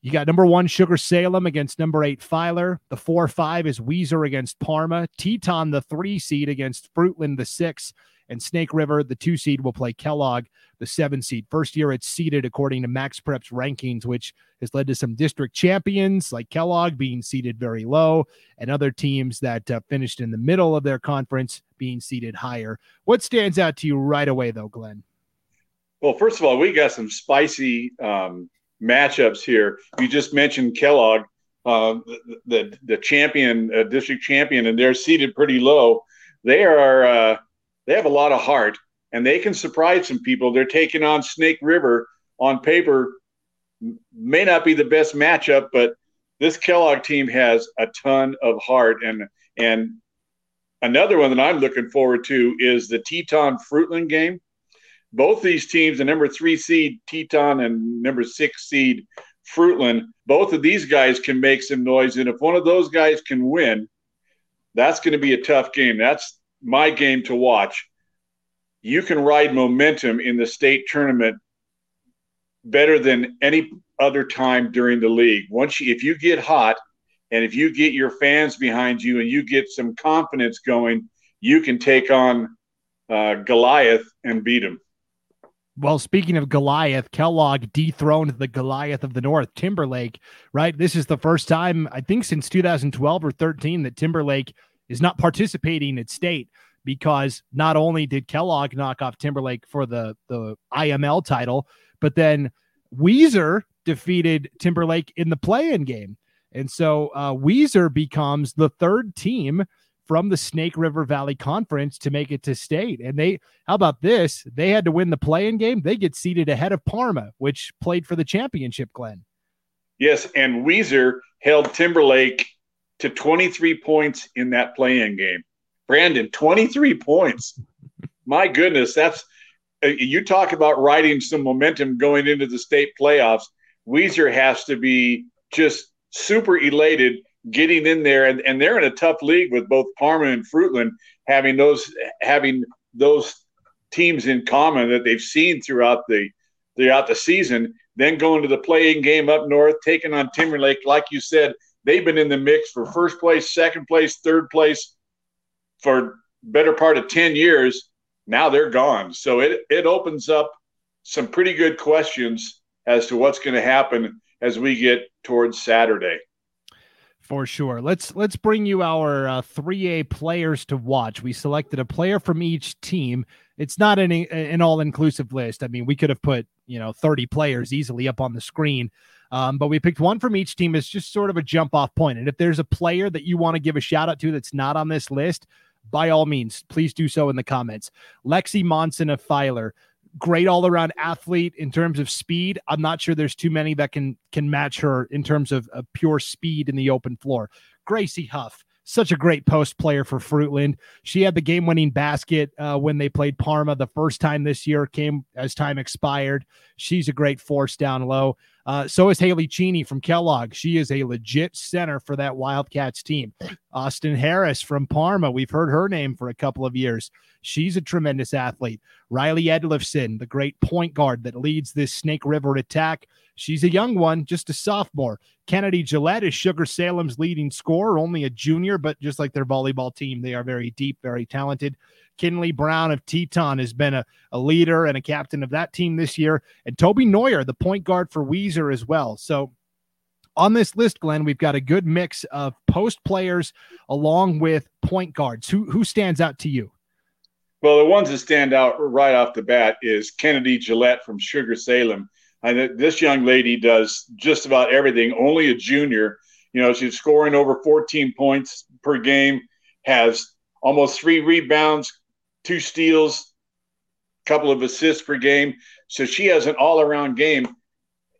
you got number one Sugar Salem against number eight Filer. The four five is Weiser against Parma. Teton, the three seed against Fruitland, the six, and Snake River, the two seed, will play Kellogg, the seven seed. First year it's seeded according to Max Prep's rankings, which has led to some district champions like Kellogg being seeded very low, and other teams that uh, finished in the middle of their conference being seeded higher. What stands out to you right away, though, Glenn? Well, first of all, we got some spicy um, matchups here. You just mentioned Kellogg, uh, the, the, the champion, uh, district champion, and they're seated pretty low. They are uh, they have a lot of heart, and they can surprise some people. They're taking on Snake River on paper. May not be the best matchup, but this Kellogg team has a ton of heart, and and another one that I'm looking forward to is the Teton Fruitland game both these teams, the number three seed Teton and number six seed Fruitland, both of these guys can make some noise. And if one of those guys can win, that's going to be a tough game. That's my game to watch. You can ride momentum in the state tournament better than any other time during the league. Once you, if you get hot and if you get your fans behind you and you get some confidence going, you can take on uh, Goliath and beat them. Well, speaking of Goliath, Kellogg dethroned the Goliath of the North, Timberlake, right? This is the first time, I think, since 2012 or 13 that Timberlake is not participating at state because not only did Kellogg knock off Timberlake for the, the IML title, but then Weiser defeated Timberlake in the play in game. And so uh, Weiser becomes the third team from the Snake River Valley Conference to make it to state. And they, how about this? They had to win the play-in game. They get seated ahead of Parma, which played for the championship, Glenn. Yes, and Weiser held Timberlake to 23 points in that play-in game. Brandon, 23 points. My goodness, that's uh, you talk about riding some momentum going into the state playoffs. Weiser has to be just super elated getting in there, and, and they're in a tough league with both Parma and Fruitland having those having those teams in common that they've seen throughout the throughout the season. Then going to the play-in game up north, taking on Timberlake, like you said, they've been in the mix for first place, second place, third place for better part of 10 years. Now they're gone. So it, it opens up some pretty good questions as to what's going to happen as we get towards Saturday for sure. Let's let's bring you our uh, 3A players to watch. We selected a player from each team. It's not an an all inclusive list. I mean, we could have put you know 30 players easily up on the screen, um, but we picked one from each team as just sort of a jump off point. And if there's a player that you want to give a shout out to that's not on this list, by all means, please do so in the comments. Lexi Monson of Filer, great all around athlete in terms of speed. I'm not sure there's too many that can can match her in terms of, of pure speed in the open floor. Gracie Huff, such a great post player for Fruitland. She had the game winning basket uh, when they played Parma the first time this year, came as time expired. She's a great force down low. Uh, so is Haley Cheney from Kellogg. She is a legit center for that Wildcats team. Austin Harris from Parma. We've heard her name for a couple of years. She's a tremendous athlete. Riley Edlifson, the great point guard that leads this Snake River attack. She's a young one, just a sophomore. Kennedy Gillette is Sugar Salem's leading scorer, only a junior, but just like their volleyball team, they are very deep, very talented. Kinley Brown of Teton has been a, a leader and a captain of that team this year. And Toby Neuer, the point guard for Weiser as well. So on this list, Glenn, we've got a good mix of post players along with point guards. Who who stands out to you? Well, the ones that stand out right off the bat is Kennedy Gillette from Sugar Salem. And this young lady does just about everything, only a junior. You know, she's scoring over 14 points per game, has almost three rebounds, two steals, couple of assists per game. So she has an all around game.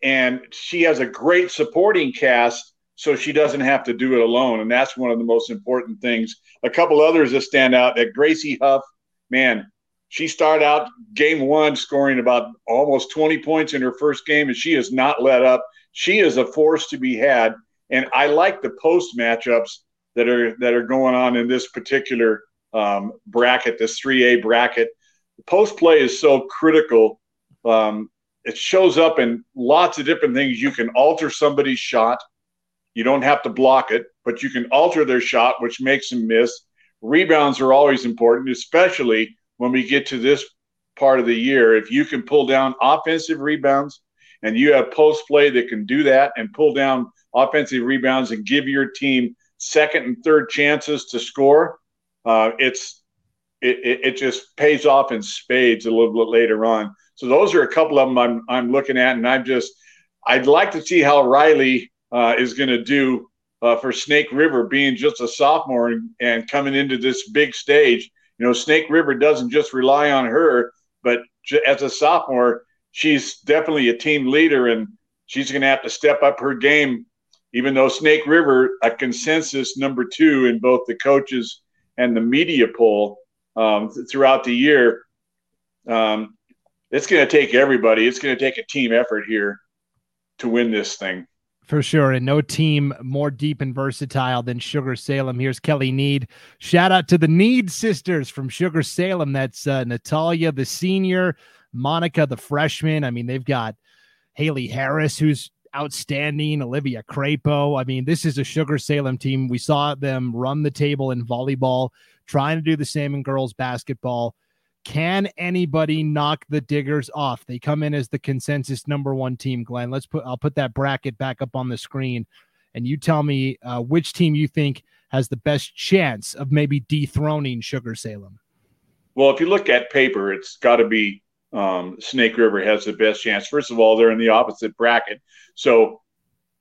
And she has a great supporting cast, so she doesn't have to do it alone. And that's one of the most important things. A couple others that stand out that Gracie Huff, man, she started out game one scoring about almost 20 points in her first game, and she has not let up. She is a force to be had. And I like the post matchups that are that are going on in this particular um, bracket, this 3A bracket. Post play is so critical. Um, it shows up in lots of different things. You can alter somebody's shot. You don't have to block it, but you can alter their shot, which makes them miss. Rebounds are always important, especially when we get to this part of the year. If you can pull down offensive rebounds and you have post play that can do that and pull down offensive rebounds and give your team second and third chances to score, uh, it's it, it, just pays off in spades a little bit later on. So those are a couple of them I'm I'm looking at, and I'm just I'd like to see how Riley uh, is going to do uh, for Snake River, being just a sophomore and, and coming into this big stage. You know, Snake River doesn't just rely on her, but as a sophomore, she's definitely a team leader, and she's going to have to step up her game. Even though Snake River, a consensus number two in both the coaches and the media poll um, throughout the year, um, it's going to take everybody. It's going to take a team effort here to win this thing. For sure. And no team more deep and versatile than Sugar Salem. Here's Kelly Need. Shout out to the Need sisters from Sugar Salem. That's uh, Natalia, the senior, Monica, the freshman. I mean, they've got Haley Harris, who's outstanding, Olivia Crapo. I mean, this is a Sugar Salem team. We saw them run the table in volleyball, trying to do the same in girls basketball. Can anybody knock the Diggers off? They come in as the consensus number one team. Glenn, let's put. I'll put that bracket back up on the screen, and you tell me uh, which team you think has the best chance of maybe dethroning Sugar Salem. Well, if you look at paper, it's got to be um, Snake River has the best chance. First of all, they're in the opposite bracket, so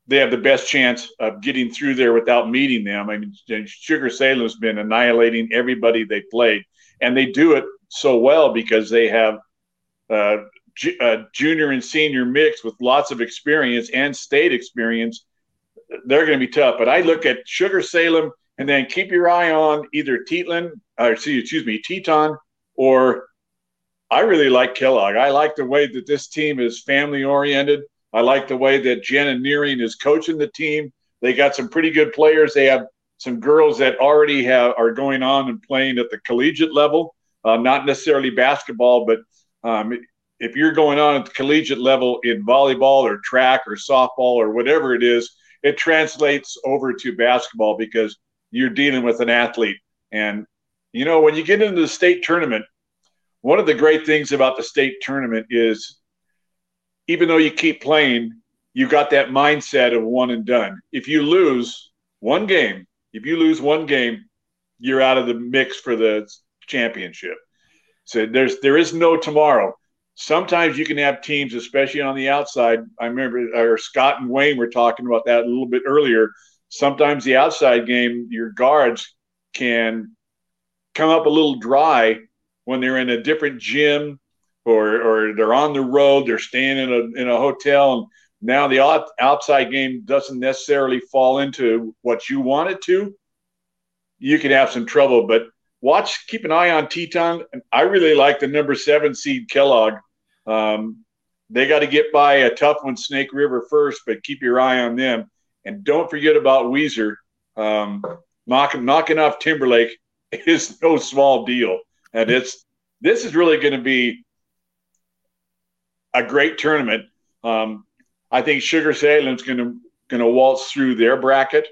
they have the best chance of getting through there without meeting them. I mean, Sugar Salem's been annihilating everybody they played, and they do it so well because they have uh, a junior and senior mix with lots of experience and state experience. They're going to be tough. But I look at Sugar Salem and then keep your eye on either Teton, or excuse me, Teton, or I really like Kellogg. I like the way that this team is family oriented. I like the way that Jenna Nearing is coaching the team. They got some pretty good players. They have some girls that already have are going on and playing at the collegiate level uh, not necessarily basketball, but um, if you're going on at the collegiate level in volleyball or track or softball or whatever it is, it translates over to basketball because you're dealing with an athlete. And, you know, when you get into the state tournament, one of the great things about the state tournament is even though you keep playing, you got that mindset of one and done. If you lose one game, if you lose one game, you're out of the mix for the championship. So there's there is no tomorrow. Sometimes you can have teams, especially on the outside. I remember or Scott and Wayne were talking about that a little bit earlier. Sometimes the outside game, your guards can come up a little dry when they're in a different gym or or they're on the road, they're staying in a in a hotel, and now the outside game doesn't necessarily fall into what you want it to, you could have some trouble. But watch, keep an eye on Teton. I really like the number seven seed Kellogg. Um, they got to get by a tough one, Snake River first, but keep your eye on them. And don't forget about Weiser. Um, knocking, knocking off Timberlake is no small deal. And it's this is really going to be a great tournament. Um, I think Sugar Salem's going to going to waltz through their bracket.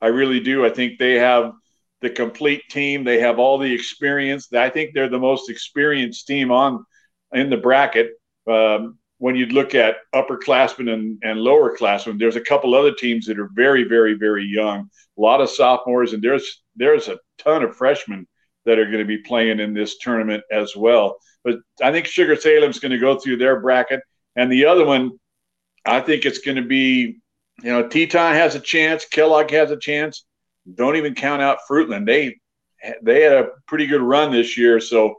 I really do. I think they have the complete team. They have all the experience. I think they're the most experienced team on in the bracket. Um, when you look at upperclassmen and, and lowerclassmen, there's a couple other teams that are very, very, very young. A lot of sophomores, and there's there's a ton of freshmen that are going to be playing in this tournament as well. But I think Sugar Salem's going to go through their bracket, and the other one, I think it's going to be, you know, Teton has a chance, Kellogg has a chance. Don't even count out Fruitland. They they had a pretty good run this year, so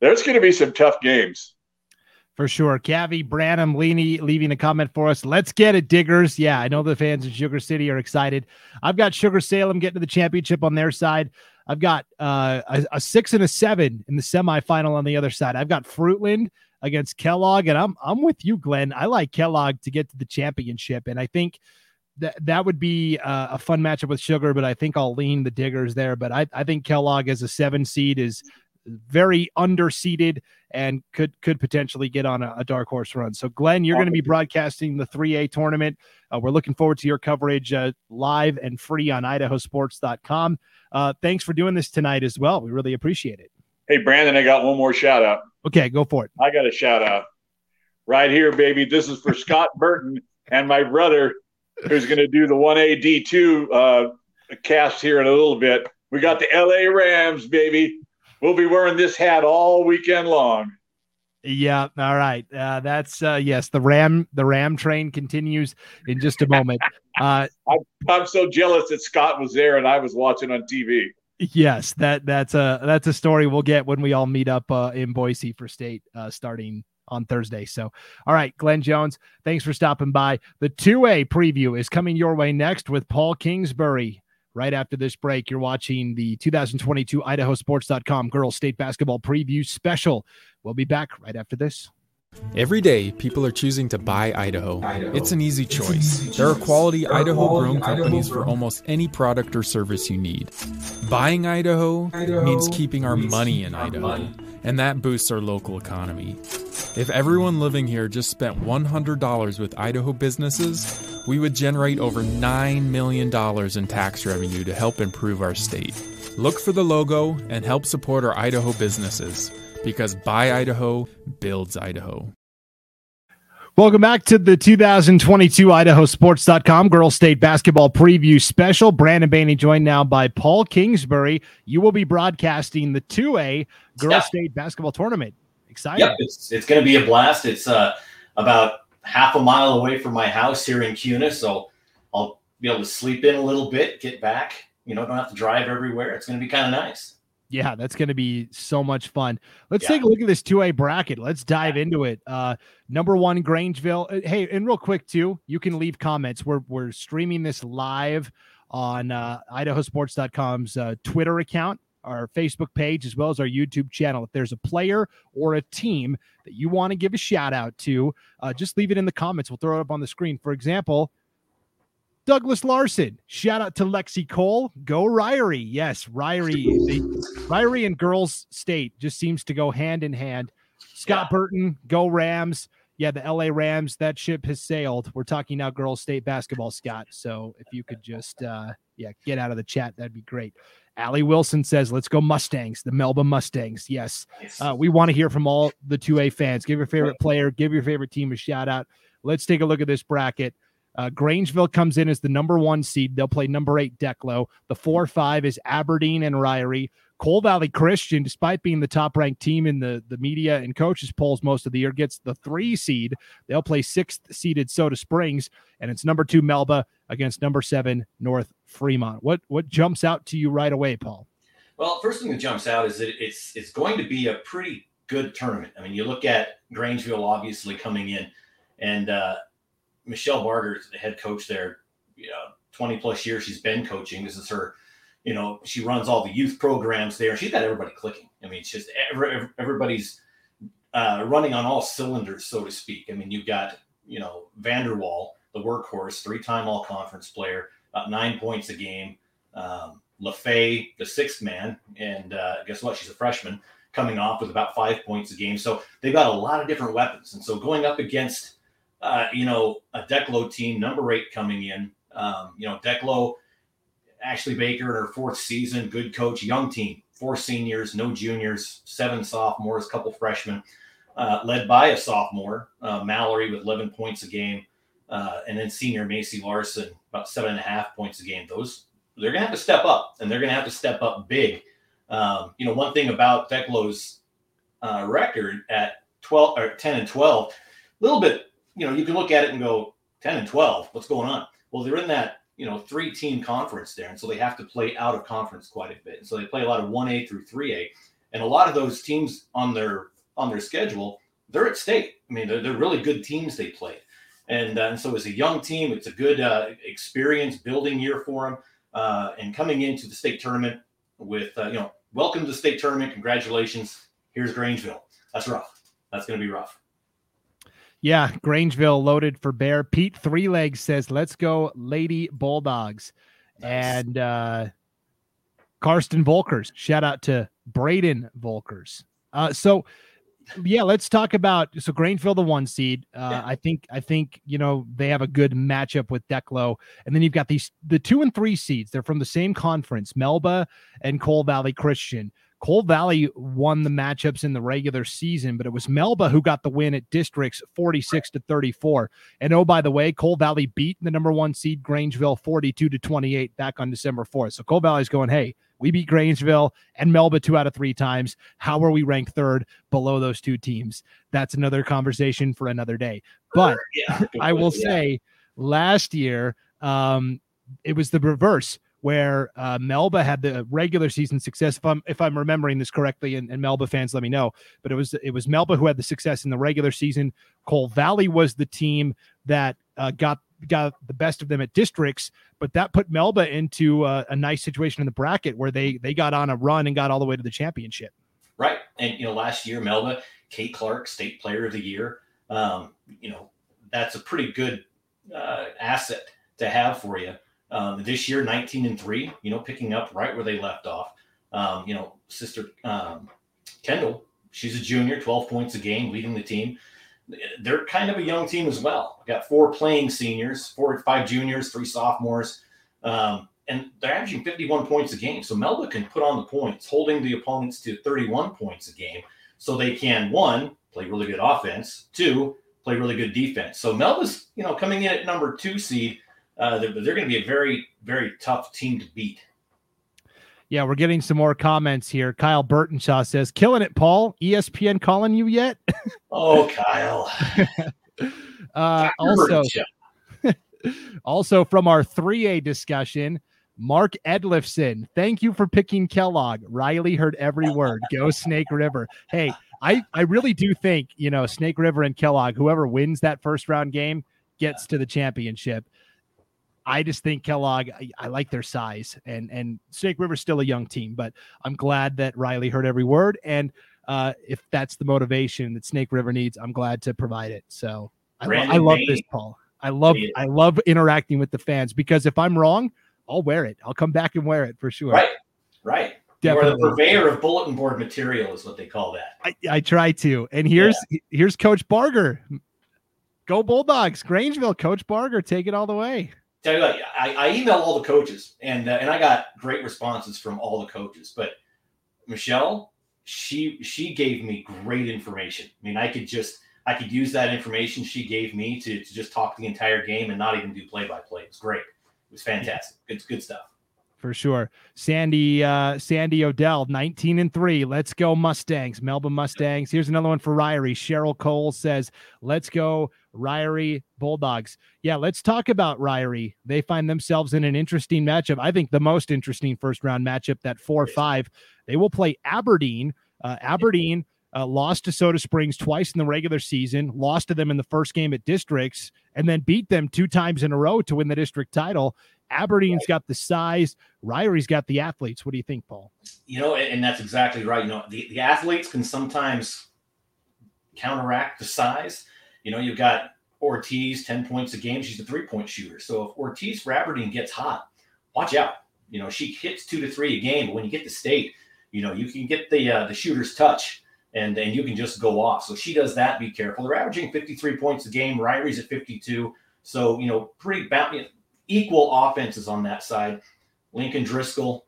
there's going to be some tough games. For sure. Cavi Branham Leany leaving a comment for us. Let's get it, Diggers. Yeah, I know the fans in Sugar City are excited. I've got Sugar Salem getting to the championship on their side. I've got uh, a, a, six and a seven in the semifinal on the other side. I've got Fruitland against Kellogg, and I'm I'm with you, Glenn. I like Kellogg to get to the championship, and I think that that would be uh, a fun matchup with Sugar. But I think I'll lean the Diggers there. But I, I think Kellogg as a seven seed is very underseeded and could could potentially get on a, a dark horse run. So, Glenn, you're going to be broadcasting the 3A tournament. Uh, we're looking forward to your coverage uh, live and free on idahosports.com. Uh, thanks for doing this tonight as well. We really appreciate it. Hey, Brandon, I got one more shout out. Okay, go for it. I got a shout out right here, baby. This is for Scott Burton and my brother, who's going to do the 1A D2 uh, cast here in a little bit. We got the LA Rams, baby we'll be wearing this hat all weekend long. Yeah. All right. Uh, that's uh, yes. The Ram the Ram train continues in just a moment. Uh, I'm, I'm so jealous that Scott was there and I was watching on TV. Yes, that that's a that's a story we'll get when we all meet up uh, in Boise for state uh, starting on Thursday. So, all right, Glenn Jones, thanks for stopping by. The 2A preview is coming your way next with Paul Kingsbury right after this break. You're watching the 2022 IdahoSports.com Girls State Basketball Preview Special. We'll be back right after this. Every day, people are choosing to buy Idaho. Idaho. It's an easy choice. Easy there are quality Idaho grown companies for almost any product or service you need. Buying Idaho, Idaho means keeping our money in Idaho, money. And that boosts our local economy. If everyone living here just spent $100 with Idaho businesses, we would generate over $9 million in tax revenue to help improve our state. Look for the logo and help support our Idaho businesses because Buy Idaho builds Idaho. Welcome back to the 2022 IdahoSports.com Girls State Basketball Preview Special. Brandon Baney joined now by Paul Kingsbury. You will be broadcasting the 2A Girls yeah. State Basketball Tournament. Excited? Yep, it's, it's going to be a blast. It's uh, about half a mile away from my house here in Kuna, so I'll be able to sleep in a little bit, get back. You know, don't have to drive everywhere. It's going to be kind of nice. Yeah, that's going to be so much fun. Let's yeah. take a look at this 2A bracket. Let's dive yeah. into it. Uh, number one, Grangeville. Uh, hey, and real quick, too, you can leave comments. We're, we're streaming this live on uh, idahosports.com's uh, Twitter account, our Facebook page, as well as our YouTube channel. If there's a player or a team that you want to give a shout out to, uh, just leave it in the comments. We'll throw it up on the screen. For example, Douglas Larson. Shout out to Lexi Cole. Go Ririe. Yes, Ririe. They, Ririe and Girls State just seems to go hand in hand. Scott yeah. Burton, go Rams. Yeah, the LA Rams, that ship has sailed. We're talking now Girls State basketball, Scott. So if you could just uh yeah, get out of the chat, that'd be great. Allie Wilson says, let's go Mustangs, the Melba Mustangs. Yes. Uh, we want to hear from all the 2A fans. Give your favorite player, give your favorite team a shout out. Let's take a look at this bracket. Uh, Grangeville comes in as the number one seed. They'll play number eight Declo. The four five is Aberdeen and Ririe. Cole Valley Christian, despite being the top ranked team in the, the media and coaches polls most of the year, gets the three seed. They'll play sixth seeded Soda Springs, and it's number two Melba against number seven North Fremont. What what jumps out to you right away, Paul? Well, first thing that jumps out is that it's it's going to be a pretty good tournament. I mean, you look at Grangeville obviously coming in, and uh, Michelle Barger, the head coach there, you know, 20 plus years she's been coaching. This is her, you know, she runs all the youth programs there. She's got everybody clicking. I mean, it's just every, everybody's uh, running on all cylinders, so to speak. I mean, you've got, you know, Vanderwall, the workhorse, three time all conference player, about nine points a game. Um, LaFay, the sixth man, and uh, guess what? She's a freshman coming off with about five points a game. So they've got a lot of different weapons. And so going up against, uh, you know, a Declo team, number eight coming in, um, you know, Declo, Ashley Baker in her fourth season, good coach, young team, four seniors, no juniors, seven sophomores, couple freshmen, uh, led by a sophomore, uh, Mallory with 11 points a game. Uh, and then senior Macy Larson, about seven and a half points a game. Those they're going to have to step up, and they're going to have to step up big. Um, you know, one thing about Declo's uh, record at 12 or 10 and 12, a little bit, you know, you can look at it and go 10 and 12, what's going on? Well, they're in that, you know, three team conference there. And so they have to play out of conference quite a bit. And so they play a lot of 1A through 3A. And a lot of those teams on their on their schedule, they're at state. I mean, they're, they're really good teams they played. And, uh, and so as a young team, it's a good uh, experience building year for them. Uh, and coming into the state tournament with, uh, you know, welcome to the state tournament. Congratulations. Here's Grangeville. That's rough. That's going to be rough. Yeah, Grangeville loaded for bear. Pete Three Legs says, "Let's go, Lady Bulldogs," nice. and uh, Karsten Volkers. Shout out to Braden Volkers. Uh, so yeah, let's talk about so Grangeville, the one seed. Uh, yeah. I think I think you know they have a good matchup with Declo, and then you've got these the two and three seeds. They're from the same conference, Melba and Cole Valley Christian. Cole Valley won the matchups in the regular season, but it was Melba who got the win at districts 46 to 34. And oh, by the way, Cole Valley beat the number one seed Grangeville 42 to 28 back on December 4th. So Cole Valley's going, hey, we beat Grangeville and Melba two out of three times. How are we ranked third below those two teams? That's another conversation for another day. But yeah, I will yeah. say last year, um, it was the reverse where uh, Melba had the regular season success. If I'm if I'm remembering this correctly, and, and, Melba fans let me know, but it was it was Melba who had the success in the regular season. Cole Valley was the team that uh, got got the best of them at districts, but that put Melba into uh, a nice situation in the bracket where they they got on a run and got all the way to the championship. Right, and you know last year Melba, Kate Clark, State Player of the Year. Um, you know that's a pretty good uh, asset to have for you. Um, this year, 19 and three, you know, picking up right where they left off. Um, you know, sister um, Kendall, she's a junior, 12 points a game, leading the team. They're kind of a young team as well. Got four playing seniors, four, five juniors, three sophomores, um, and they're averaging 51 points a game. So Melba can put on the points, holding the opponents to 31 points a game, so they can one play really good offense, two play really good defense. So Melba's, you know, coming in at number two seed uh, they're, they're going to be a very, very tough team to beat. Yeah, we're getting some more comments here. Kyle Burtonshaw says, "Killing it, Paul. ESPN calling you yet?" oh, Kyle. uh, also, also from our 3A discussion, Mark Edlifson. Thank you for picking Kellogg. Riley heard every word. Go Snake River. Hey, I I really do think you know Snake River and Kellogg. Whoever wins that first round game gets to the championship. I just think Kellogg, I, I, like their size, and and Snake River's still a young team, but I'm glad that Riley heard every word, and uh, if that's the motivation that Snake River needs, I'm glad to provide it. So I, lo- I love this, Paul. I love I love interacting with the fans because if I'm wrong, I'll wear it. I'll come back and wear it for sure. Right, right. Definitely. You're the purveyor of bulletin board material, is what they call that. I, I try to. And here's yeah. here's Coach Barger. Go Bulldogs, Grangeville, Coach Barger, take it all the way tell you what, I, I emailed all the coaches and uh, and I got great responses from all the coaches. But Michelle, she she gave me great information. I mean, I could just I could use that information she gave me to, to just talk the entire game and not even do play by play. It's great. It was fantastic. It's good stuff for sure. Sandy uh Sandy Odell, 19 and 3. Let's go Mustangs. Melba Mustangs. Here's another one for Ririe. Cheryl Cole says, "Let's go Ririe Bulldogs." Yeah, let's talk about Ririe. They find themselves in an interesting matchup. I think the most interesting first round matchup that 4-5. They will play Aberdeen. Uh, Aberdeen uh, lost to Soda Springs twice in the regular season, lost to them in the first game at districts, and then beat them two times in a row to win the district title. Aberdeen's right. got the size. Ririe's got the athletes. What do you think, Paul? You know, and that's exactly right. You know, the, the athletes can sometimes counteract the size. You know, you've got Ortiz, 10 points a game. She's a three point shooter. So if Ortiz for Aberdeen gets hot, watch out. You know, she hits two to three a game, but when you get to state, you know, you can get the uh, the shooter's touch and and you can just go off. So she does that. Be careful. They're averaging 53 points a game. Ririe's at 52. So, you know, pretty equal offenses on that side. Lincoln Driscoll,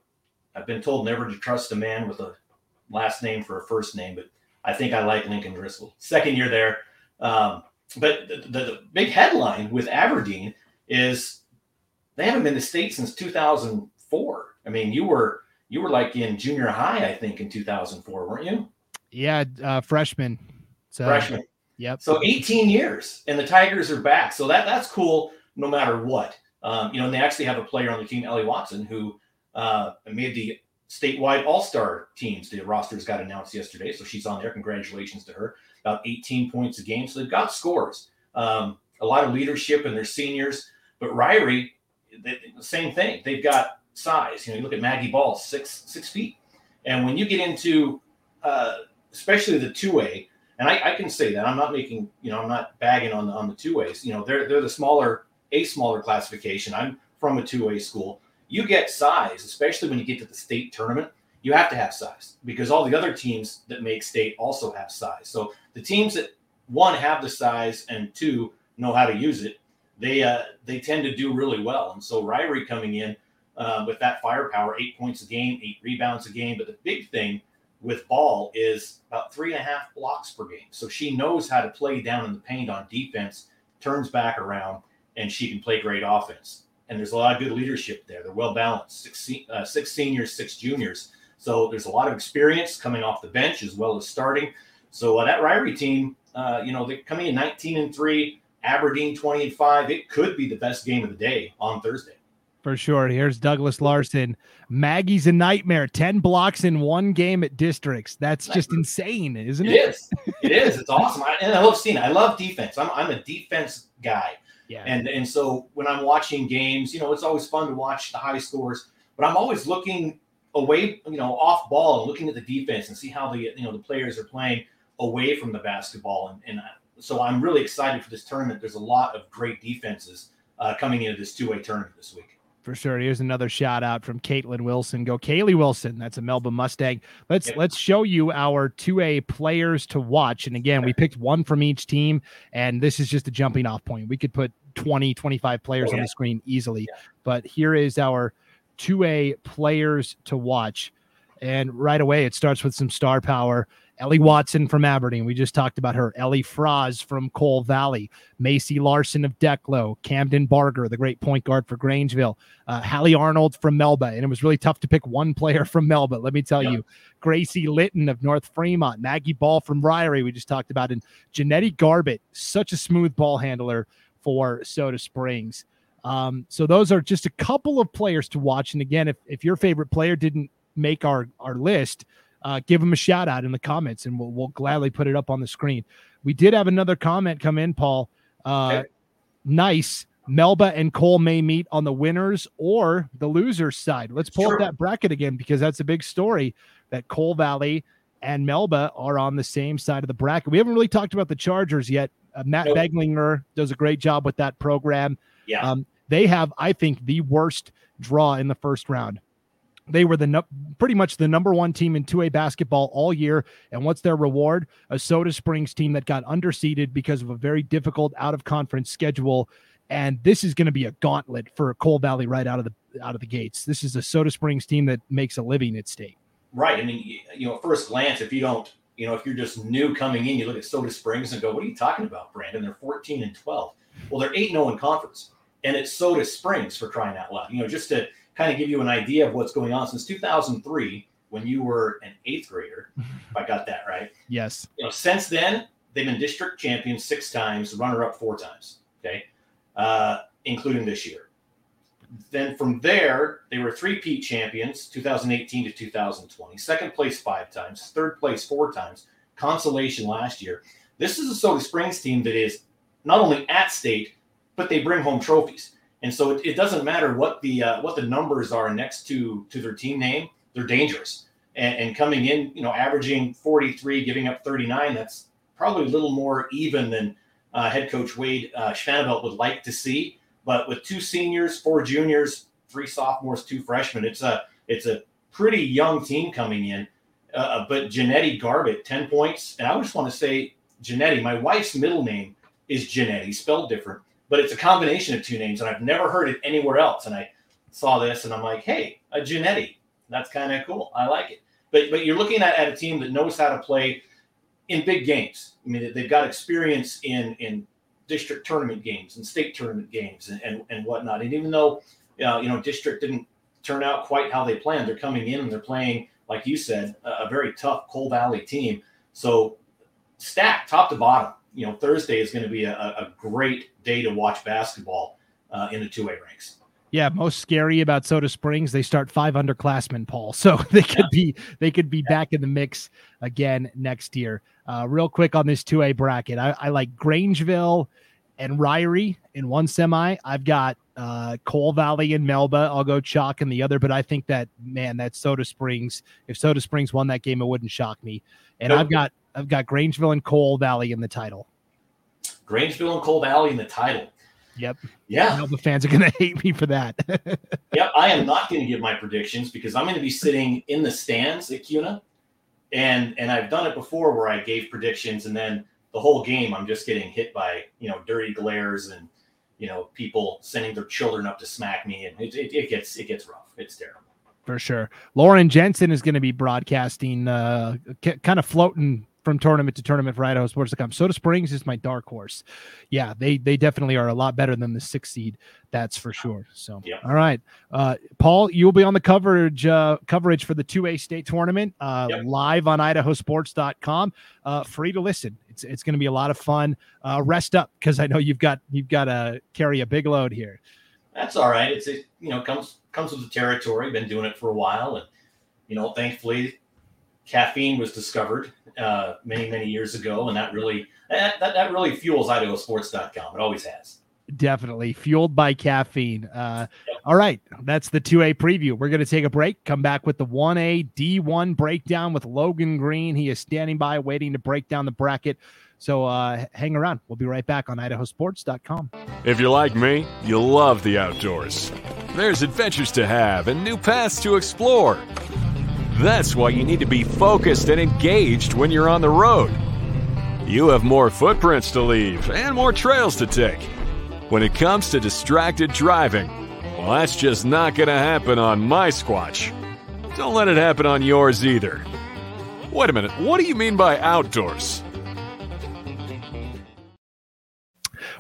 I've been told never to trust a man with a last name for a first name, but I think I like Lincoln Driscoll. Second year there. Um, but the, the, the, big headline with Aberdeen is they haven't been to state since 2004. I mean, you were you were like in junior high, I think, in 2004, weren't you? Yeah, uh, freshman. So, freshman. Yep. So 18 years, and the Tigers are back. So that that's cool, no matter what. Um, you know, and they actually have a player on the team, Ellie Watson, who uh, made the statewide All Star teams. The rosters got announced yesterday, so she's on there. Congratulations to her. About 18 points a game, so they've got scores. Um, a lot of leadership, and they're seniors. But Ririe, they, same thing. They've got size. You know, you look at Maggie Ball, six six feet, and when you get into uh, especially the 2A, and I, I, can say that I'm not making, you know, I'm not bagging on the on the 2As. You know, they're they're the smaller a smaller classification. I'm from a 2A school. You get size, especially when you get to the state tournament. You have to have size because all the other teams that make state also have size. So the teams that one have the size and two know how to use it, they uh, they tend to do really well. And so Ririe coming in uh, with that firepower, eight points a game, eight rebounds a game. But the big thing with ball is about three and a half blocks per game. So she knows how to play down in the paint on defense, turns back around, and she can play great offense. And there's a lot of good leadership there. They're well balanced, six, uh, six seniors, six juniors. So there's a lot of experience coming off the bench as well as starting. So uh, that Ririe team, uh, you know, they're coming in 19 and three, Aberdeen 20 and five. It could be the best game of the day on Thursday. For sure. Here's Douglas Larson. Maggie's a nightmare. 10 blocks in one game at districts. That's just insane, isn't it? It is. It is. It's awesome. I, and I love seeing it. I love defense. I'm, I'm a defense guy. Yeah. And and so when I'm watching games, you know, it's always fun to watch the high scores, but I'm always looking away, you know, off ball and looking at the defense and see how the you know the players are playing away from the basketball. And, and so I'm really excited for this tournament. There's a lot of great defenses uh, coming into this 2A tournament this week. For sure. Here's another shout out from Caitlin Wilson. Go Kaylee Wilson. That's a Melba Mustang. Let's let's show you our 2A players to watch. And again, we picked one from each team, and this is just a jumping off point. We could put 20, 25 players oh, yeah. on the screen easily. Yeah. But here is our 2A players to watch. And right away, it starts with some star power. Ellie Watson from Aberdeen. We just talked about her. Ellie Fraz from Cole Valley. Macy Larson of Declo. Camden Barger, the great point guard for Grangeville. Uh, Hallie Arnold from Melba. And it was really tough to pick one player from Melba, let me tell you. Gracie Litton of North Fremont. Maggie Ball from Ririe, we just talked about. And Janetti Garbett, such a smooth ball handler for Soda Springs. Um, so those are just a couple of players to watch. And again, if, if your favorite player didn't make our, our list, uh, give them a shout out in the comments and we'll, we'll gladly put it up on the screen. We did have another comment come in, Paul. Uh, nice. Melba and Cole may meet on the winners or the losers side. Let's pull up that bracket again because that's a big story that Cole Valley and Melba are on the same side of the bracket. We haven't really talked about the Chargers yet. Uh, Matt nope. Beglinger does a great job with that program. Yeah. Um, they have, I think, the worst draw in the first round. They were the pretty much the number one team in 2A basketball all year. And what's their reward? A Soda Springs team that got underseeded because of a very difficult out of conference schedule. And this is going to be a gauntlet for Cole Valley right out of the out of the gates. This is a Soda Springs team that makes a living at state. Right. I mean, you know, first glance, if you don't, you know, if you're just new coming in, you look at Soda Springs and go, "What are you talking about, Brandon? They're 14 and 12." Well, they're 8 0 in conference, and it's Soda Springs for crying out loud. You know, just to kind of give you an idea of what's going on. Since 2003 when you were an eighth grader if i got that right yes. you know since then they've been district champions six times runner up four times okay? Uh, including this year. Then from there they were three peat champions 2018 to 2020 second place five times third place four times. Consolation last year. This is a Soda Springs team that is not only at state, but they bring home trophies. And so it, it doesn't matter what the uh, what the numbers are next to to their team name, they're dangerous. And, and coming in, you know, averaging 43, giving up 39, that's probably a little more even than uh, head coach Wade uh, would like to see. But with two seniors, four juniors, three sophomores, two freshmen, it's a it's a pretty young team coming in. Uh, uh but Janetti Garbett, 10 points. And I just want to say, Janetti, my wife's middle name is Janetti, spelled different, but it's a combination of two names. And I've never heard it anywhere else. And I saw this and I'm like, hey, a Janetti. That's kind of cool. I like it. But but you're looking at, at a team that knows how to play in big games. I mean, they've got experience in in district tournament games and state tournament games and, and, and whatnot. And even though uh, you know district didn't turn out quite how they planned, they're coming in and they're playing, like you said, a, a very tough Cole Valley team. So stacked top to bottom. You know, Thursday is going to be a, a great day to watch basketball uh, in the 2A ranks. Yeah, most scary about Soda Springs, they start five underclassmen, Paul. So they could yeah. be they could be yeah. back in the mix again next year. Uh, real quick on this 2A bracket. I, I like Grangeville and Ririe in one semi. I've got uh, Cole Valley and Melba. I'll go chalk in the other, but I think that man, that Soda Springs. If Soda Springs won that game, it wouldn't shock me. And nope. I've got I've got Grangeville and Cole Valley in the title. Grangeville and Cole Valley in the title. Yep. Yeah. I know the fans are going to hate me for that. yep. I am not going to give my predictions because I'm going to be sitting in the stands at Kuna. And and I've done it before where I gave predictions and then the whole game I'm just getting hit by, you know, dirty glares and, you know, people sending their children up to smack me. And it, it, it gets, it gets rough. It's terrible. For sure. Lauren Jensen is going to be broadcasting, uh, kind of floating from tournament to tournament for Idaho Sports.com. Soda Springs is my dark horse. Yeah, they they definitely are a lot better than the six seed. That's for sure. So, yeah. all right, uh, Paul, you'll be on the coverage uh, coverage for the two A state tournament uh, yep. live on IdahoSports.com. Uh, free to listen. It's it's going to be a lot of fun. Uh, rest up because I know you've got you've got to carry a big load here. That's all right. It's it, you know comes comes with the territory. Been doing it for a while, and you know, thankfully caffeine was discovered uh, many many years ago, and that really that, that, that really fuels IdahoSports.com. It always has. Definitely fueled by caffeine. Uh, yep. All right, that's the 2A preview. We're going to take a break, come back with the 1A D1 breakdown with Logan Green. He is standing by waiting to break down the bracket. So uh, hang around. We'll be right back on idahosports.com. If you're like me, you love the outdoors. There's adventures to have and new paths to explore. That's why you need to be focused and engaged when you're on the road. You have more footprints to leave and more trails to take. When it comes to distracted driving, well, that's just not going to happen on my Squatch. Don't let it happen on yours either. Wait a minute, what do you mean by outdoors?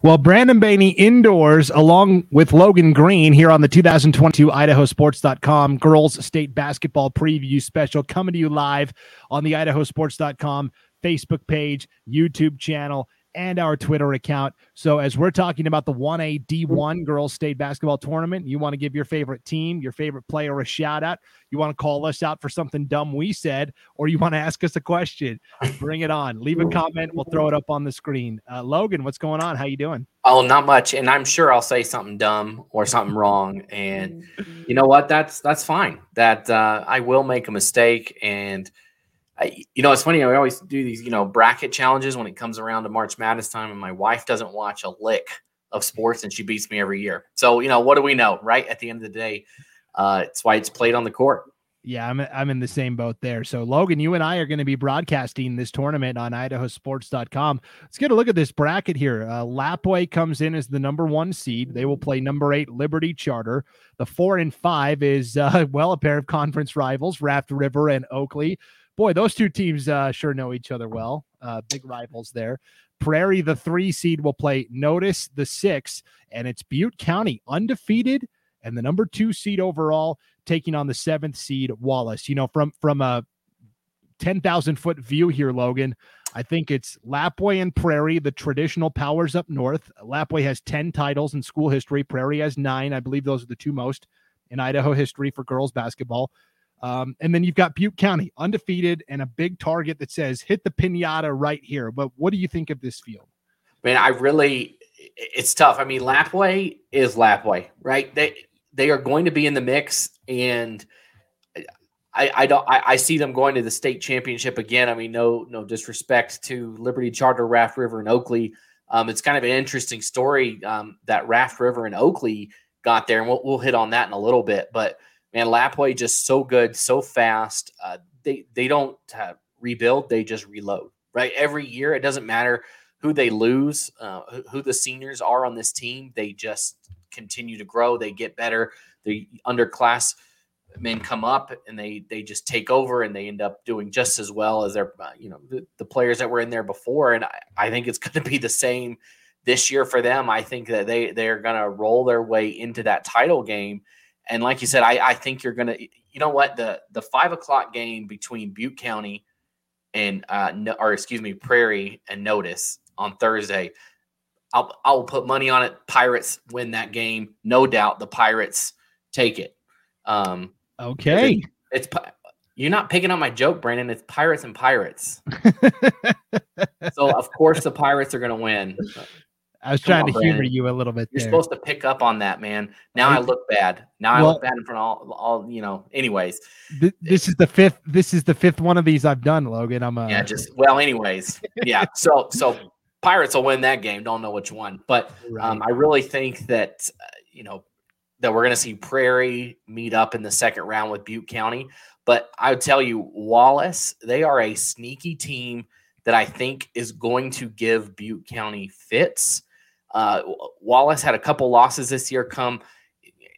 Well, Brandon Baney indoors along with Logan Green here on the 2022 IdahoSports.com Girls State Basketball Preview Special coming to you live on the IdahoSports.com Facebook page, YouTube channel, and our Twitter account. So, as we're talking about the 1A D1 Girls State Basketball Tournament, you want to give your favorite team, your favorite player a shout out, you want to call us out for something dumb we said, or you want to ask us a question, bring it on. Leave a comment. We'll throw it up on the screen. Uh, Logan, what's going on? How you doing? Oh, not much. And I'm sure I'll say something dumb or something wrong. And you know what? That's that's fine. That uh, I will make a mistake and – I, you know, it's funny. I always do these, you know, bracket challenges when it comes around to March Madness time, and my wife doesn't watch a lick of sports, and she beats me every year. So, you know, what do we know, right? At the end of the day, uh, it's why it's played on the court. Yeah, I'm I'm in the same boat there. So Logan, you and I are going to be broadcasting this tournament on idahosports.com. Let's get a look at this bracket here. Uh, Lapwai comes in as the number one seed. They will play number eight Liberty Charter. The four and five is uh, well a pair of conference rivals, Raft River and Oakley boy, those two teams uh, sure know each other well. Uh, big rivals there. Prairie, the three seed, will play Notus, the six, and it's Butte County undefeated and the number two seed overall taking on the seventh seed Wallace. You know, from from a ten thousand foot view here, Logan. I think it's Lapwai and Prairie, the traditional powers up north. Lapwai has 10 titles in school history. Prairie has nine. I believe those are the two most in Idaho history for girls basketball. Um, and then you've got Butte County undefeated and a big target that says hit the pinata right here. But what do you think of this field? Man, I really it's tough. I mean, Lapwai is Lapwai, right? They they are going to be in the mix, and I, I don't I, I, see them going to the state championship again. I mean, no no disrespect to Liberty Charter, Raft River, and Oakley. Um, it's kind of an interesting story um, that Raft River and Oakley got there, and we'll, we'll hit on that in a little bit. But man, Lapwai just so good, so fast. Uh, they they don't uh, rebuild; they just reload. Right, every year it doesn't matter who they lose, uh, who the seniors are on this team. They just continue to grow. They get better. The underclass men come up and they they just take over and they end up doing just as well as their uh, you know the, the, players that were in there before. And I, I think it's going to be the same this year for them. I think that they they're going to roll their way into that title game. And like you said, I, I think you're going to you know what the the five o'clock game between Butte County and uh no, or excuse me Prairie and Notus on Thursday. I'll I'll put money on it. Pirates win that game, no doubt. The Pirates take it. Um, okay, it's, it's you're not picking up my joke, Brandon. It's Pirates and Pirates. so of course the Pirates are going to win. I was Come trying on, to Brandon. humor you a little bit. You're there. supposed to pick up on that, man. Now I, I look bad. Now well, I look bad in front of all, all you know. Anyways, th- this is the fifth. This is the fifth one of these I've done, Logan. I'm a yeah. Just well, anyways, yeah. So so Pirates will win that game. Don't know which one, but um, I really think that uh, you know that we're going to see Prairie meet up in the second round with Butte County. But I would tell you, Wallace, they are a sneaky team that I think is going to give Butte County fits. Uh, Wallace had a couple losses this year. Come,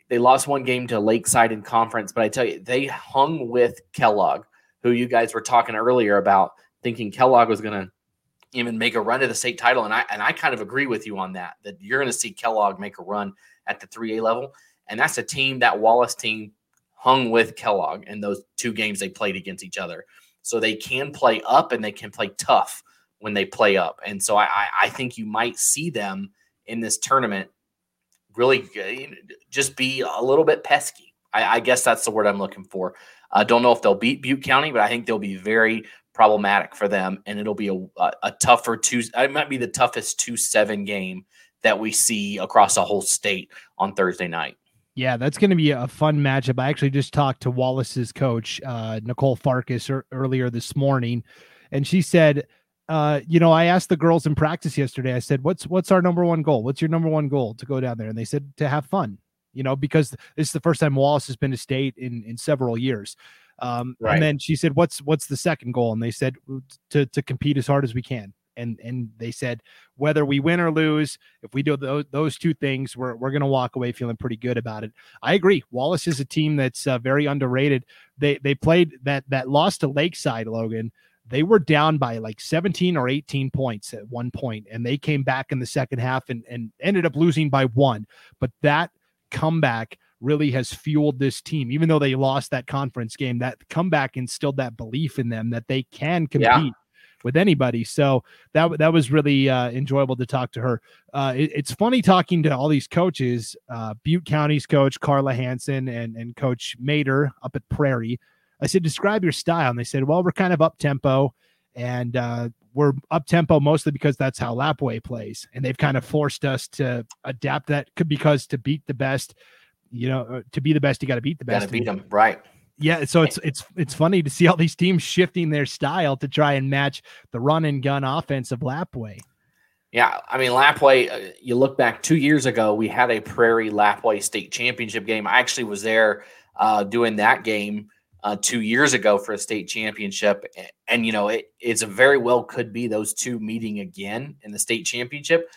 they lost one game to Lakeside in conference, but I tell you, they hung with Kellogg, who you guys were talking earlier about, thinking Kellogg was going to even make a run to the state title. And I and I kind of agree with you on that. That you're going to see Kellogg make a run at the 3A level, and that's a team that Wallace team hung with Kellogg in those two games they played against each other. So they can play up and they can play tough when they play up. And so I I think you might see them in this tournament really just be a little bit pesky. I, I guess that's the word I'm looking for. I don't know if they'll beat Butte County, but I think they'll be very problematic for them, and it'll be a, a, tougher two. It might be the toughest two seven game that we see across the whole state on Thursday night. Yeah, that's going to be a fun matchup. I actually just talked to Wallace's coach, uh, Nicole Farkas, er- earlier this morning, and she said, uh, you know, I asked the girls in practice yesterday. I said, "What's what's our number one goal? What's your number one goal to go down there?" And they said to have fun. You know, because this is the first time Wallace has been to state in in several years. Um, right. And then she said, "What's what's the second goal?" And they said to to compete as hard as we can. And and they said whether we win or lose, if we do those, those two things, we're we're going to walk away feeling pretty good about it. I agree. Wallace is a team that's uh, very underrated. They they played that that loss to Lakeside, Logan. They were down by like 17 or 18 points at one point, and they came back in the second half and, and ended up losing by one. But that comeback really has fueled this team. Even though they lost that conference game, that comeback instilled that belief in them that they can compete. Yeah. With anybody, so that that was really uh, enjoyable to talk to her. Uh, it, it's funny talking to all these coaches, uh, Butte County's coach Carla Hanson and and Coach Mater up at Prairie. I said, describe your style, and they said, well, we're kind of up tempo, and uh, we're up tempo mostly because that's how Lapwai plays, and they've kind of forced us to adapt that because to beat the best, you know, uh, to be the best, you got to beat the best. Got to beat them, right? Yeah, so it's it's it's funny to see all these teams shifting their style to try and match the run and gun offense of Lapwai. Yeah, I mean Lapwai. Uh, you look back two years ago, we had a Prairie Lapwai state championship game. I actually was there uh, doing that game uh, two years ago for a state championship, and, and you know it, it's a very well could be those two meeting again in the state championship.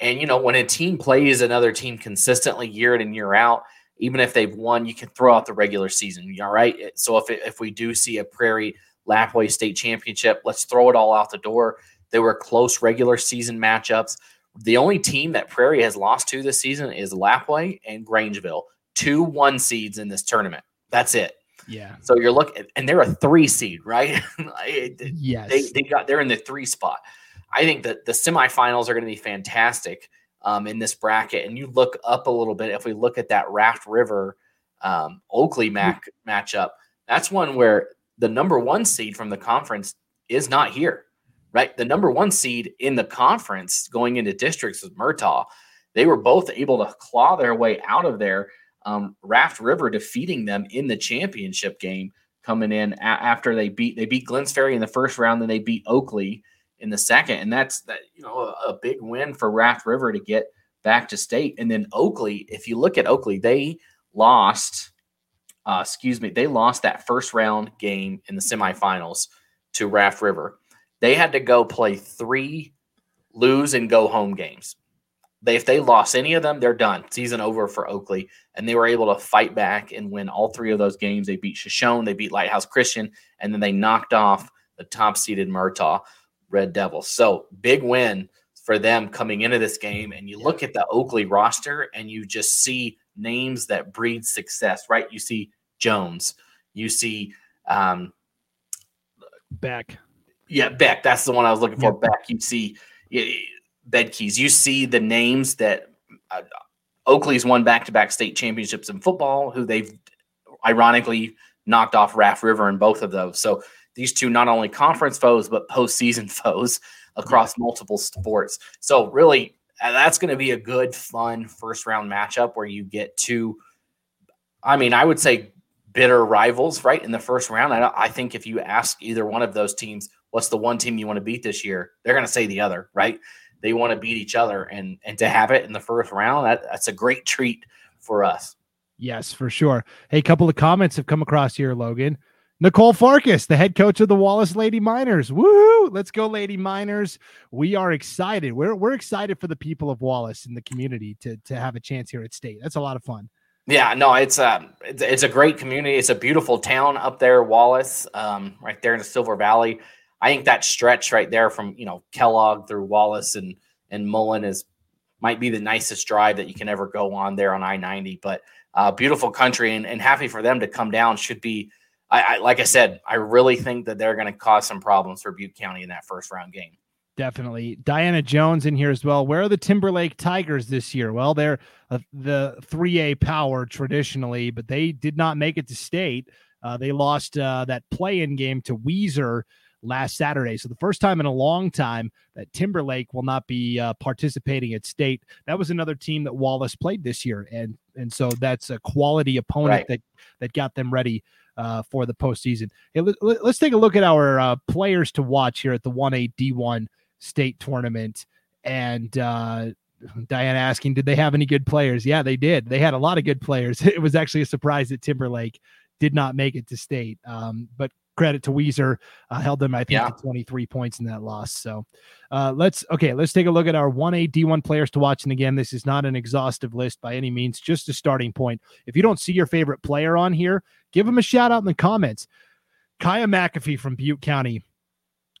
And you know, when a team plays another team consistently year in and year out, even if they've won, you can throw out the regular season. All right. So if if we do see a Prairie Lapwai State Championship, let's throw it all out the door. They were close regular season matchups. The only team that Prairie has lost to this season is Lapwai and Grangeville, two one seeds in this tournament. That's it. Yeah. So you're looking, and they're a three seed, right? yes. They, they got they're in the three spot. I think that the semifinals are going to be fantastic um, in this bracket. And you look up a little bit. If we look at that Raft River um, Oakley Mac matchup, That's one where the number one seed from the conference is not here, right? The number one seed in the conference going into districts was Murtaugh. They were both able to claw their way out of there. Um, Raft River defeating them in the championship game coming in a- after they beat they beat Glenns Ferry in the first round, then they beat Oakley in the second, and that's that you know a, a big win for Raft River to get back to state. And then Oakley, if you look at Oakley, they lost. Uh, excuse me, they lost that first round game in the semifinals to Raft River. They had to go play three lose and go home games. They, if they lost any of them, they're done. Season over for Oakley. And they were able to fight back and win all three of those games. They beat Shoshone, they beat Lighthouse Christian, and then they knocked off the top seeded Murtaugh Red Devils. So big win for them coming into this game. And you look at the Oakley roster and you just see names that breed success, right? You see Jones, you see um, Beck. Yeah, Beck. That's the one I was looking for. Beck. You see yeah, Bedkes. You see the names that uh, Oakley's won back to back state championships in football, who they've ironically knocked off Raft River in both of those. So these two not only conference foes, but postseason foes across multiple sports. So really, uh, that's going to be a good, fun first round matchup where you get two. I mean, I would say bitter rivals, right? In the first round, I, I think if you ask either one of those teams, what's the one team you want to beat this year, they're going to say the other, right? They want to beat each other, and and to have it in the first round, that, that's a great treat for us. Yes, for sure. Hey, a couple of comments have come across here, Logan. Nicole Farkas, the head coach of the Wallace Lady Miners. Woo! Let's go, Lady Miners. We are excited. We're we're excited for the people of Wallace and the community to to have a chance here at state. That's a lot of fun. Yeah, no, it's a it's, it's a great community. It's a beautiful town up there, Wallace, um, right there in the Silver Valley. I think that stretch right there from you know Kellogg through Wallace and and Mullan is might be the nicest drive that you can ever go on there on I ninety. But uh, beautiful country and, and happy for them to come down. Should be, I, I like I said, I really think that they're going to cause some problems for Butte County in that first round game. Definitely. Diana Jones in here as well. Where are the Timberlake Tigers this year? Well, they're uh, the 3A power traditionally, but they did not make it to state. Uh, they lost uh, that play in game to Weiser last Saturday. So the first time in a long time that Timberlake will not be uh, participating at state. That was another team that Wallace played this year, and and so that's a quality opponent Right. that that got them ready uh, for the postseason. Hey, let, us take a look at our uh, players to watch here at the one A D one state tournament, and. Uh, Diana asking, did they have any good players? Yeah, they did. They had a lot of good players. It was actually a surprise that Timberlake did not make it to state. Um, but credit to Weiser, uh, held them, I think, Yeah. to 23 points in that loss. So uh, let's, okay, let's take a look at our 1A D1 players to watch. And again, this is not an exhaustive list by any means, just a starting point. If you don't see your favorite player on here, give them a shout out in the comments. Kaya McAfee from Butte County.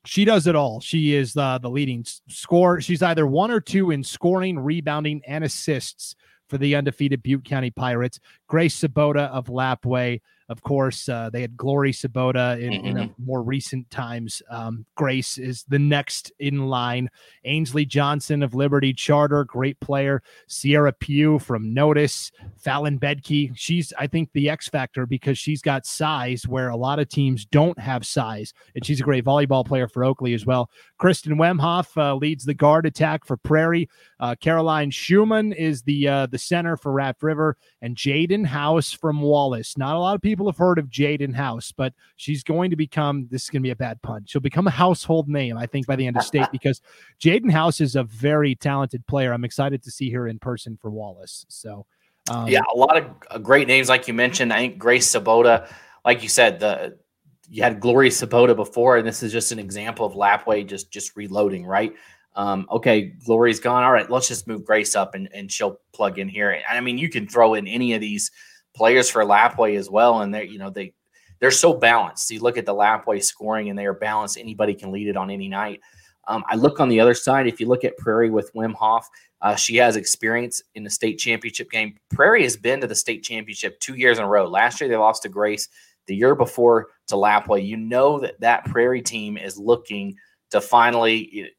She does it all. She is uh, the leading scorer. She's either one or two in scoring, rebounding, and assists for the undefeated Butte County Pirates. Grace Sabota of Lapwai. Of course, uh, they had Glory Sabota in, in a more recent times. Um, Grace is the next in line. Ainsley Johnson of Liberty Charter, great player. Sierra Pugh from Notus. Fallon Bedke, she's, I think, the X factor because she's got size where a lot of teams don't have size. And she's a great volleyball player for Oakley as well. Kristen Wemhoff uh, leads the guard attack for Prairie. Uh, Caroline Schumann is the uh, the center for Raft River, and Jaden House from Wallace. Not a lot of people have heard of Jaden House, but she's going to become. This is going to be a bad pun. She'll become a household name, I think, by the end of state because Jaden House is a very talented player. I'm excited to see her in person for Wallace. So, um, yeah, a lot of uh, great names, like you mentioned. I think Grace Sabota, like you said, the you had Gloria Sabota before, and this is just an example of Lapwai just just reloading, right? Um, okay, Glory's gone. All right, let's just move Grace up, and and she'll plug in here. And I mean, you can throw in any of these players for Lapwai as well, and they, you know, they they're so balanced. You look at the Lapwai scoring, and they are balanced. Anybody can lead it on any night. Um, I look on the other side. If you look at Prairie with Wemhoff, uh, she has experience in the state championship game. Prairie has been to the state championship two years in a row. Last year they lost to Grace. The year before to Lapwai. You know that that Prairie team is looking to finally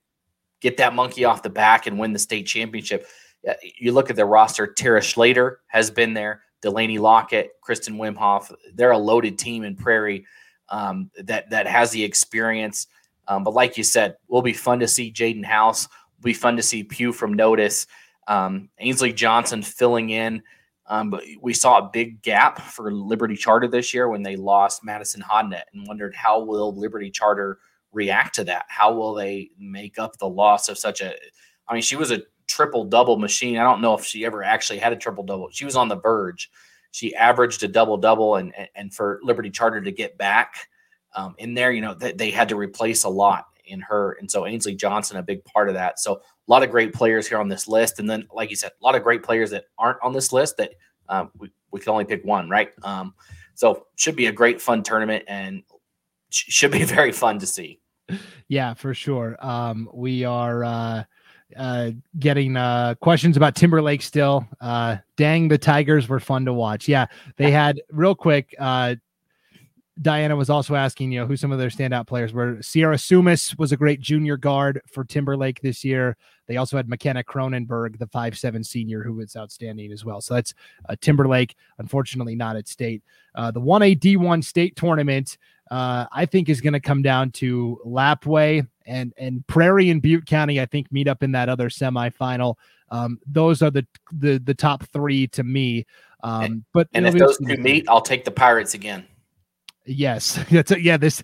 get that monkey off the back and win the state championship. Uh, You look at their roster. Tara Schlater has been there. Delaney Lockett, Kristen Wemhoff. They're a loaded team in Prairie um, that that has the experience. Um, but like you said, will be fun to see Jaden House. Will be fun to see Pugh from Notus. Um, Ainsley Johnson filling in. Um, but we saw a big gap for Liberty Charter this year when they lost Madison Hodnett and wondered how will Liberty Charter react to that? How will they make up the loss of such a? I mean, she was a triple double machine. I don't know if she ever actually had a triple double. She was on the verge. She averaged a double double, and and for Liberty Charter to get back um, in there, you know, they, they had to replace a lot in her, and so Ainsley Johnson a big part of that. So a lot of great players here on this list, and then like you said, a lot of great players that aren't on this list that um, we we can only pick one, right? Um, so should be a great fun tournament, and sh- should be very fun to see. Yeah, for sure. Um, we are. Uh uh, getting uh, questions about Timberlake still. Uh, dang, the Tigers were fun to watch. Yeah, they had real quick. Uh, Diana was also asking, you know, who some of their standout players were. Sierra Sumis was a great junior guard for Timberlake this year. They also had McKenna Cronenberg, the five seven senior, who was outstanding as well. So that's uh, Timberlake. Unfortunately, not at state. Uh, the one A D one state tournament, uh, I think, is going to come down to Lapwai and and Prairie and Butte County. I think meet up in that other semifinal. Um, those are the the the top three to me. Um, but and if those two meet, I'll take the Pirates again. Yes, that's a, yeah. This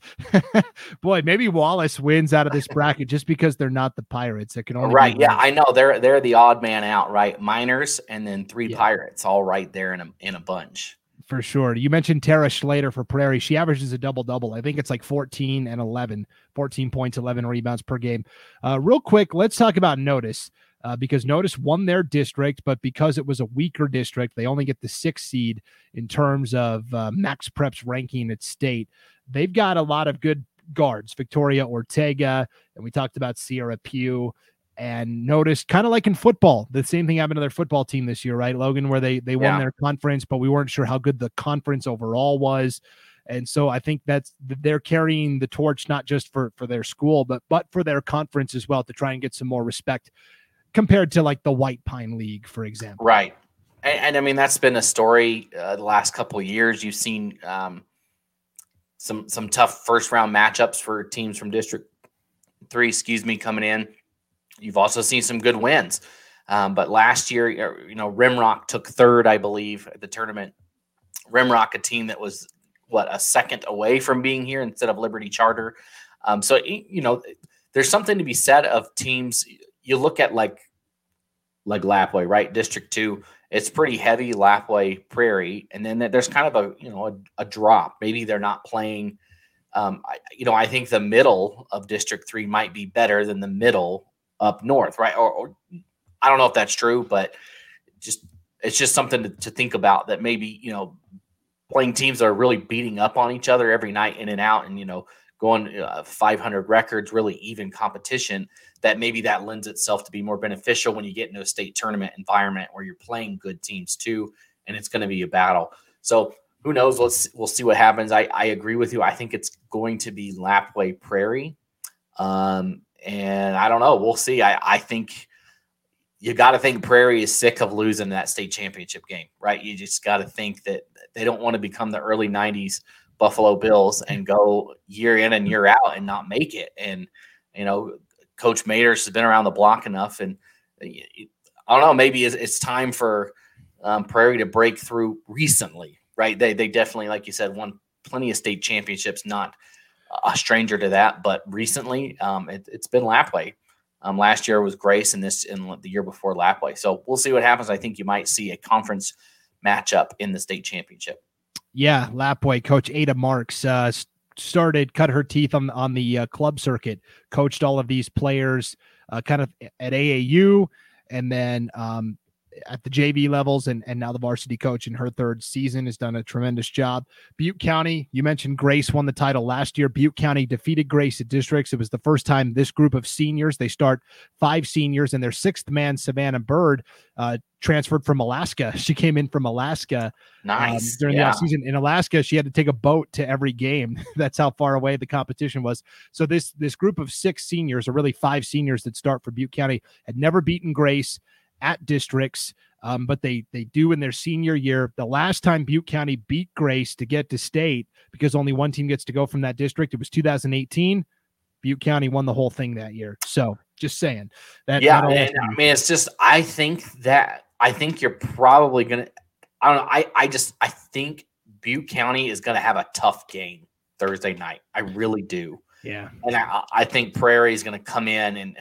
boy, maybe Wallace wins out of this bracket just because they're not the Pirates. It can only right. Yeah, I know they're they're the odd man out, right? Miners and then three yeah. Pirates, all right there in a in a bunch. For sure. You mentioned Tara Schlater for Prairie. She averages a double double. I think it's like 14 and 11, 14 points, 11 rebounds per game. Uh, real quick, let's talk about Notus uh, because Notus won their district, but because it was a weaker district, they only get the sixth seed in terms of uh, Max Prep's ranking at state. They've got a lot of good guards, Victoria Ortega, and we talked about Sierra Pugh. And noticed kind of like in football, the same thing happened to their football team this year, right, Logan? Where they they won yeah. their conference, but we weren't sure how good the conference overall was. And so I think that's they're carrying the torch not just for for their school, but but for their conference as well to try and get some more respect compared to like the White Pine League, for example. Right. And, and I mean, that's been a story uh, the last couple years. You've seen um, some some tough first round matchups for teams from District Three, excuse me, coming in. You've also seen some good wins. Um, but last year, uh, you know, Rimrock took third, I believe, at the tournament. Rimrock, a team that was what a second away from being here instead of Liberty Charter. Um, so you know, there's something to be said of teams you look at like like Lapwai, right? District two, it's pretty heavy Lapwai Prairie, and then there's kind of a you know a, a drop. Maybe they're not playing. Um, I, you know, I think the middle of District three might be better than the middle up north, right? Or, or I don't know if that's true, but just it's just something to, to think about that maybe you know playing teams that are really beating up on each other every night in and out, and you know going uh, 500 records, really even competition that maybe that lends itself to be more beneficial when you get into a state tournament environment where you're playing good teams too, and it's going to be a battle. So who knows? Let's we'll see what happens. I, I agree with you. I think it's going to be Lapwai Prairie. Um, and I don't know. We'll see. I, I think you got to think Prairie is sick of losing that state championship game, right? You just got to think that they don't want to become the early 90s Buffalo Bills and go year in and year out and not make it. And, you know, Coach Maters has been around the block enough, and uh, I don't know. Maybe it's, it's time for um, Prairie to break through recently, right? They they definitely, like you said, won plenty of state championships. Not a stranger to that, but recently, um, it, has been Lapwai. Um, last year was Grace, and this in the year before Lapwai. So we'll see what happens. I think you might see a conference matchup in the state championship. Yeah, Lapwai coach Ada Marks uh, started cut her teeth on on the uh, club circuit, coached all of these players uh, kind of at AAU, and then um, at the JV levels and, and now the varsity coach in her third season has done a tremendous job. Butte County, you mentioned Grace won the title last year. Butte County defeated Grace at districts. It was the first time this group of seniors, they start five seniors and their sixth man, Savannah Bird, uh, transferred from Alaska. She came in from Alaska um, nice. Um, during yeah. the season in Alaska. She had to take a boat to every game. That's how far away the competition was. So this this group of six seniors, or really five seniors that start for Butte County, had never beaten Grace at districts. Um, but they they do in their senior year. The last time Butte County beat Grace to get to state, because only one team gets to go from that district, it was 2018. Butte County won the whole thing that year. So just saying that. Yeah, and, I mean, it's just I think that I think you're probably gonna. I don't know. I I just I think Butte County is gonna have a tough game Thursday night. I really do. Yeah, and I, I think Prairie is gonna come in and.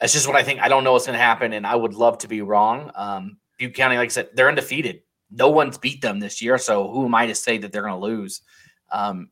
It, that's just what I think. I don't know what's going to happen, and I would love to be wrong. Um, Butte County, like I said, they're undefeated. No one's beat them this year, so who am I to say that they're going to lose? Um,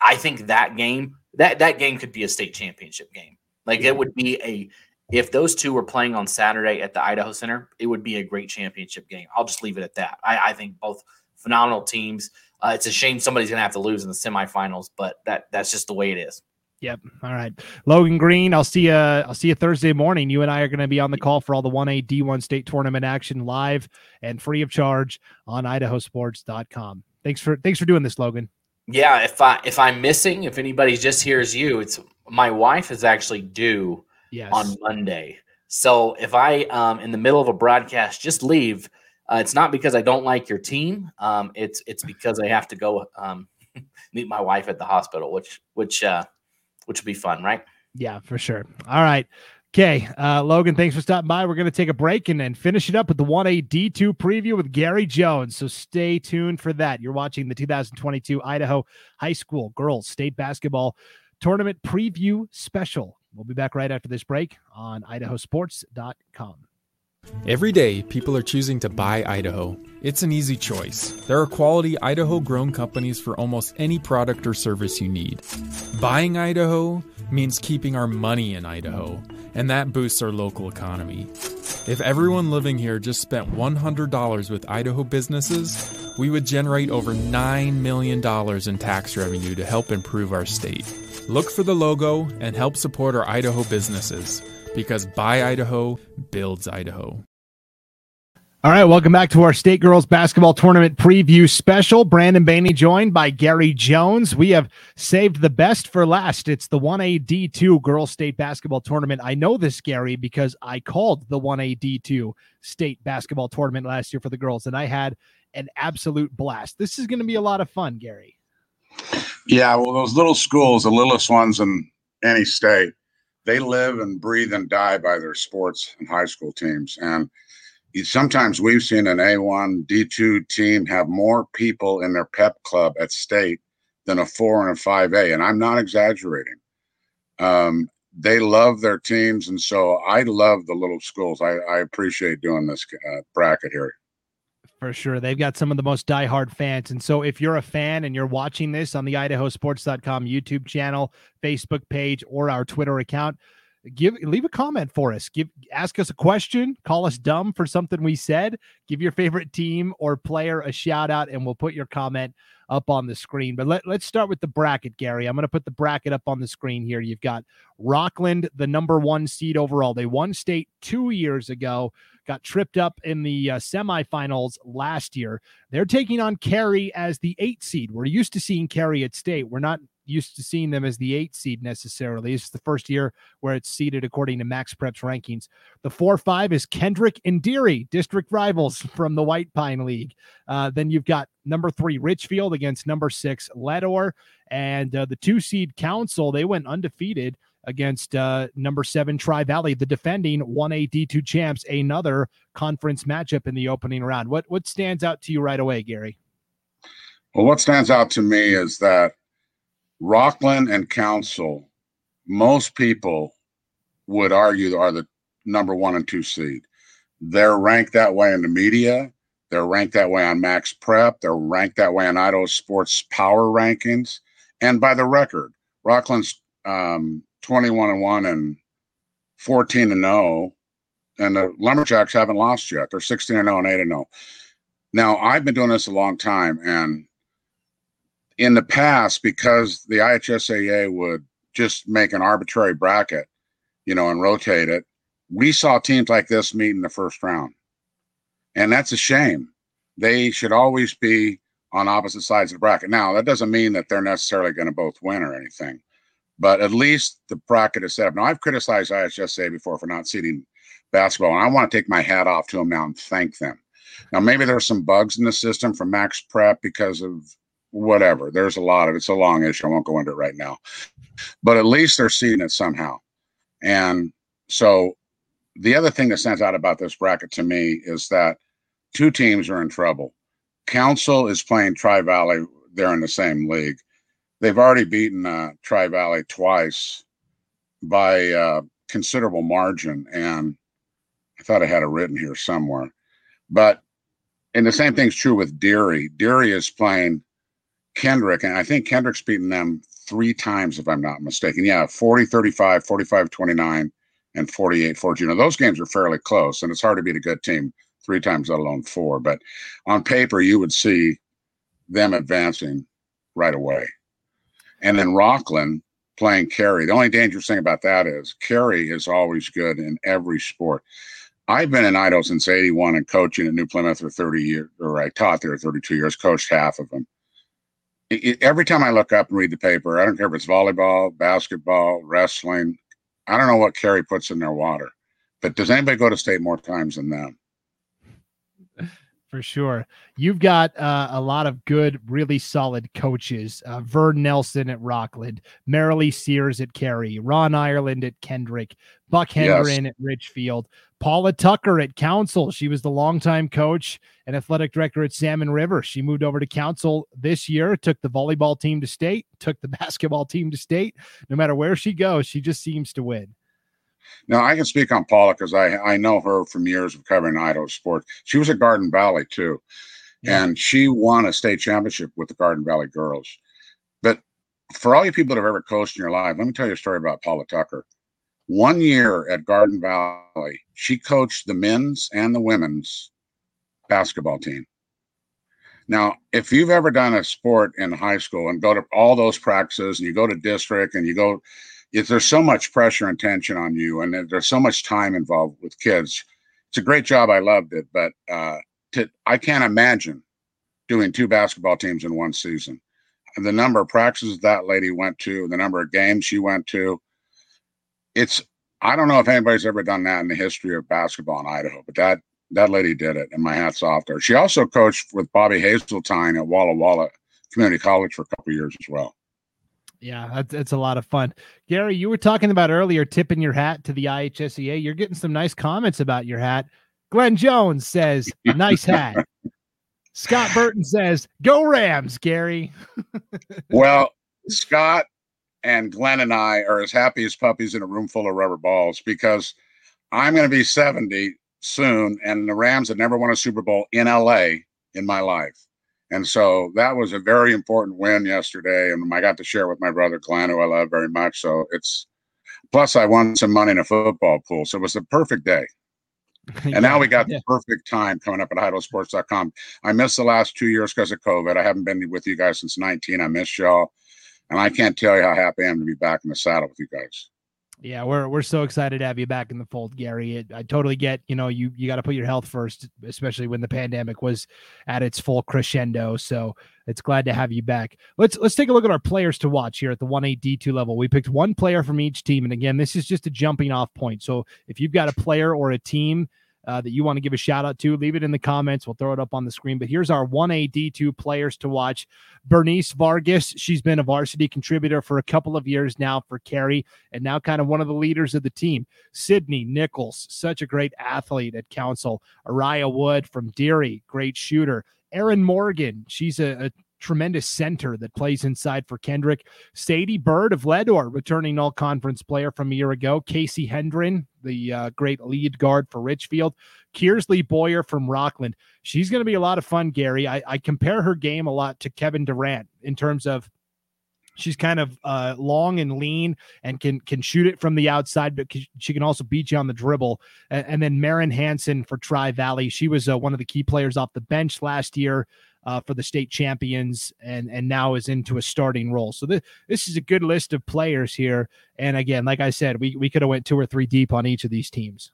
I think that game that that game could be a state championship game. Like it would be a if those two were playing on Saturday at the Idaho Center, it would be a great championship game. I'll just leave it at that. I, I think both phenomenal teams. Uh, it's a shame somebody's going to have to lose in the semifinals, but that that's just the way it is. Yep. All right. Logan Green, I'll see you I'll see you Thursday morning. You and I are going to be on the call for all the 1A D1 state tournament action live and free of charge on idahosports.com. Thanks for thanks for doing this, Logan. Yeah, if I if I'm missing, if anybody just hears you, it's my wife is actually due yes. on Monday. So if I um in the middle of a broadcast just leave, uh, it's not because I don't like your team. Um, it's it's because I have to go um meet my wife at the hospital, which which uh which would be fun, right? Yeah, for sure. All right. Okay, uh, Logan, thanks for stopping by. We're going to take a break and then finish it up with the 1A D2 preview with Gary Jones. So stay tuned for that. You're watching the 2022 Idaho High School Girls State Basketball Tournament Preview Special. We'll be back right after this break on idahosports.com. Every day, people are choosing to buy Idaho. It's an easy choice. There are quality Idaho grown companies for almost any product or service you need. Buying Idaho means keeping our money in Idaho, and that boosts our local economy. If everyone living here just spent $100 with Idaho businesses, we would generate over $9 million in tax revenue to help improve our state. Look for the logo and help support our Idaho businesses because Buy Idaho builds Idaho. All right, welcome back to our State Girls Basketball Tournament preview special. Brandon Baney joined by Gary Jones. We have saved the best for last. It's the 1A D2 Girls State Basketball Tournament. I know this, Gary, because I called the 1A D2 State Basketball Tournament last year for the girls, and I had an absolute blast. This is going to be a lot of fun, Gary. Yeah, well, those little schools, the littlest ones in any state, they live and breathe and die by their sports and high school teams. And sometimes we've seen an A1, D2 team have more people in their pep club at state than a four and a 5A. And I'm not exaggerating. Um, they love their teams. And so I love the little schools. I, I appreciate doing this uh, bracket here for sure. They've got some of the most diehard fans. And so if you're a fan and you're watching this on the idahosports.com YouTube channel, Facebook page, or our Twitter account, give leave a comment for us. Give ask us a question, call us dumb for something we said, give your favorite team or player a shout out, and we'll put your comment up on the screen. But let, let's start with the bracket, Gary. I'm going to put the bracket up on the screen here. You've got Rockland, the number one seed overall. They won state two years ago got tripped up in the uh, semifinals last year. They're taking on Carey as the eight seed. We're used to seeing Carey at state. We're not used to seeing them as the eight seed necessarily. This is the first year where it's seeded according to Max Prep's rankings. The four five is Kendrick and Deary, district rivals from the White Pine League. Uh, then you've got number three Richfield against number six Leadore, and uh, the two seed Council. They went undefeated against uh, number seven Tri Valley, the defending 1A D2 champs, another conference matchup in the opening round. What what stands out to you right away, Gary? Well, what stands out to me is that Rockland and Council, most people would argue are the number one and two seed. They're ranked that way in the media. They're ranked that way on Max Prep. They're ranked that way on Idaho Sports Power Rankings. And by the record, Rockland's um, 21 and 1 and 14 and 0 and the lumberjacks haven't lost yet they're 16 and 0 and 8 and 0 now i've been doing this a long time and in the past because the ihsaa would just make an arbitrary bracket you know and rotate it we saw teams like this meet in the first round and that's a shame they should always be on opposite sides of the bracket now that doesn't mean that they're necessarily going to both win or anything but at least the bracket is set up. Now, I've criticized IHSA before for not seeding basketball. And I want to take my hat off to them now and thank them. Now, maybe there's some bugs in the system from Max Prep because of whatever. There's a lot of it's a long issue. I won't go into it right now, but at least they're seeing it somehow. And so the other thing that stands out about this bracket to me is that two teams are in trouble. Council is playing Tri Valley. They're in the same league. They've already beaten uh, Tri Valley twice by uh, considerable margin. And I thought I had it written here somewhere. But and the same thing's true with Deary. Deary is playing Kendrick, and I think Kendrick's beaten them three times, if I'm not mistaken. Yeah, 40 35, 45 29, and 48 14. Now, those games are fairly close, and it's hard to beat a good team three times, let alone four. But on paper, you would see them advancing right away. And then Rockland playing Carey. The only dangerous thing about that is Carey is always good in every sport. I've been in Idaho since 81 and coaching at New Plymouth for 30 years, or I taught there 32 years, coached half of them it, every time I look up and read the paper, I don't care if it's volleyball, basketball, wrestling. I don't know what Carey puts in their water, but does anybody go to state more times than them? For sure. You've got uh, a lot of good, really solid coaches. Uh, Vern Nelson at Rockland, Marilee Sears at Carey, Ron Ireland at Kendrick, Buck Hendren yes. at Richfield, Paula Tucker at Council. She was the longtime coach and athletic director at Salmon River. She moved over to Council this year, took the volleyball team to state, took the basketball team to state. No matter where she goes, she just seems to win. Now I can speak on Paula because I I know her from years of covering Idaho sports. She was at Garden Valley too, yeah. and she won a state championship with the Garden Valley girls. But for all you people that have ever coached in your life, let me tell you a story about Paula Tucker. One year at Garden Valley, she coached the men's and the women's basketball team. Now, if you've ever done a sport in high school and go to all those practices and you go to district and you go, if there's so much pressure and tension on you and there's so much time involved with kids, it's a great job. I loved it, but uh, to, I can't imagine doing two basketball teams in one season. And the number of practices that lady went to, the number of games she went to, it's I don't know if anybody's ever done that in the history of basketball in Idaho, but that that lady did it, and my hat's off to her. She also coached with Bobby Hazeltine at Walla Walla Community College for a couple years as well. Yeah, that's, that's a lot of fun. Gary, you were talking about earlier tipping your hat to the IHSEA. You're getting some nice comments about your hat. Glenn Jones says, nice hat. Scott Burton says, go Rams, Gary. well, Scott and Glenn and I are as happy as puppies in a room full of rubber balls because I'm going to be 70 soon, and the Rams had never won a Super Bowl in LA in my life. And so that was a very important win yesterday. And I got to share with my brother Glenn, who I love very much. So it's plus I won some money in a football pool. So it was the perfect day. And yeah, now we got yeah. the perfect time coming up at idahosports.com. I missed the last two years because of COVID. I haven't been with you guys since 19. I missed y'all. And I can't tell you how happy I am to be back in the saddle with you guys. Yeah, we're we're so excited to have you back in the fold, Gary. It, I totally get, you know, you you got to put your health first, especially when the pandemic was at its full crescendo. So it's glad to have you back. Let's let's take a look at our players to watch here at the 1A D2 level. We picked one player from each team, and again, this is just a jumping off point. So if you've got a player or a team uh, that you want to give a shout out to, leave it in the comments. We'll throw it up on the screen. But here's our 1A D2 players to watch. Bernice Vargas, she's been a varsity contributor for a couple of years now for Carey, and now kind of one of the leaders of the team. Sydney Nichols, such a great athlete at Council. Araya Wood from Deary, great shooter. Erin Morgan, she's a, a tremendous center that plays inside for Kendrick. Sadie Bird of Leadore, returning all conference player from a year ago. Casey Hendren, the uh, great lead guard for Richfield. Kearsley Boyer from Rockland. She's going to be a lot of fun, Gary. I, I compare her game a lot to Kevin Durant in terms of she's kind of uh, long and lean and can can shoot it from the outside, but she can also beat you on the dribble. And, and then Marin Hanson for Tri Valley. She was uh, one of the key players off the bench last year uh, for the state champions and and now is into a starting role. So this this is a good list of players here. And again, like I said, we we could have went two or three deep on each of these teams.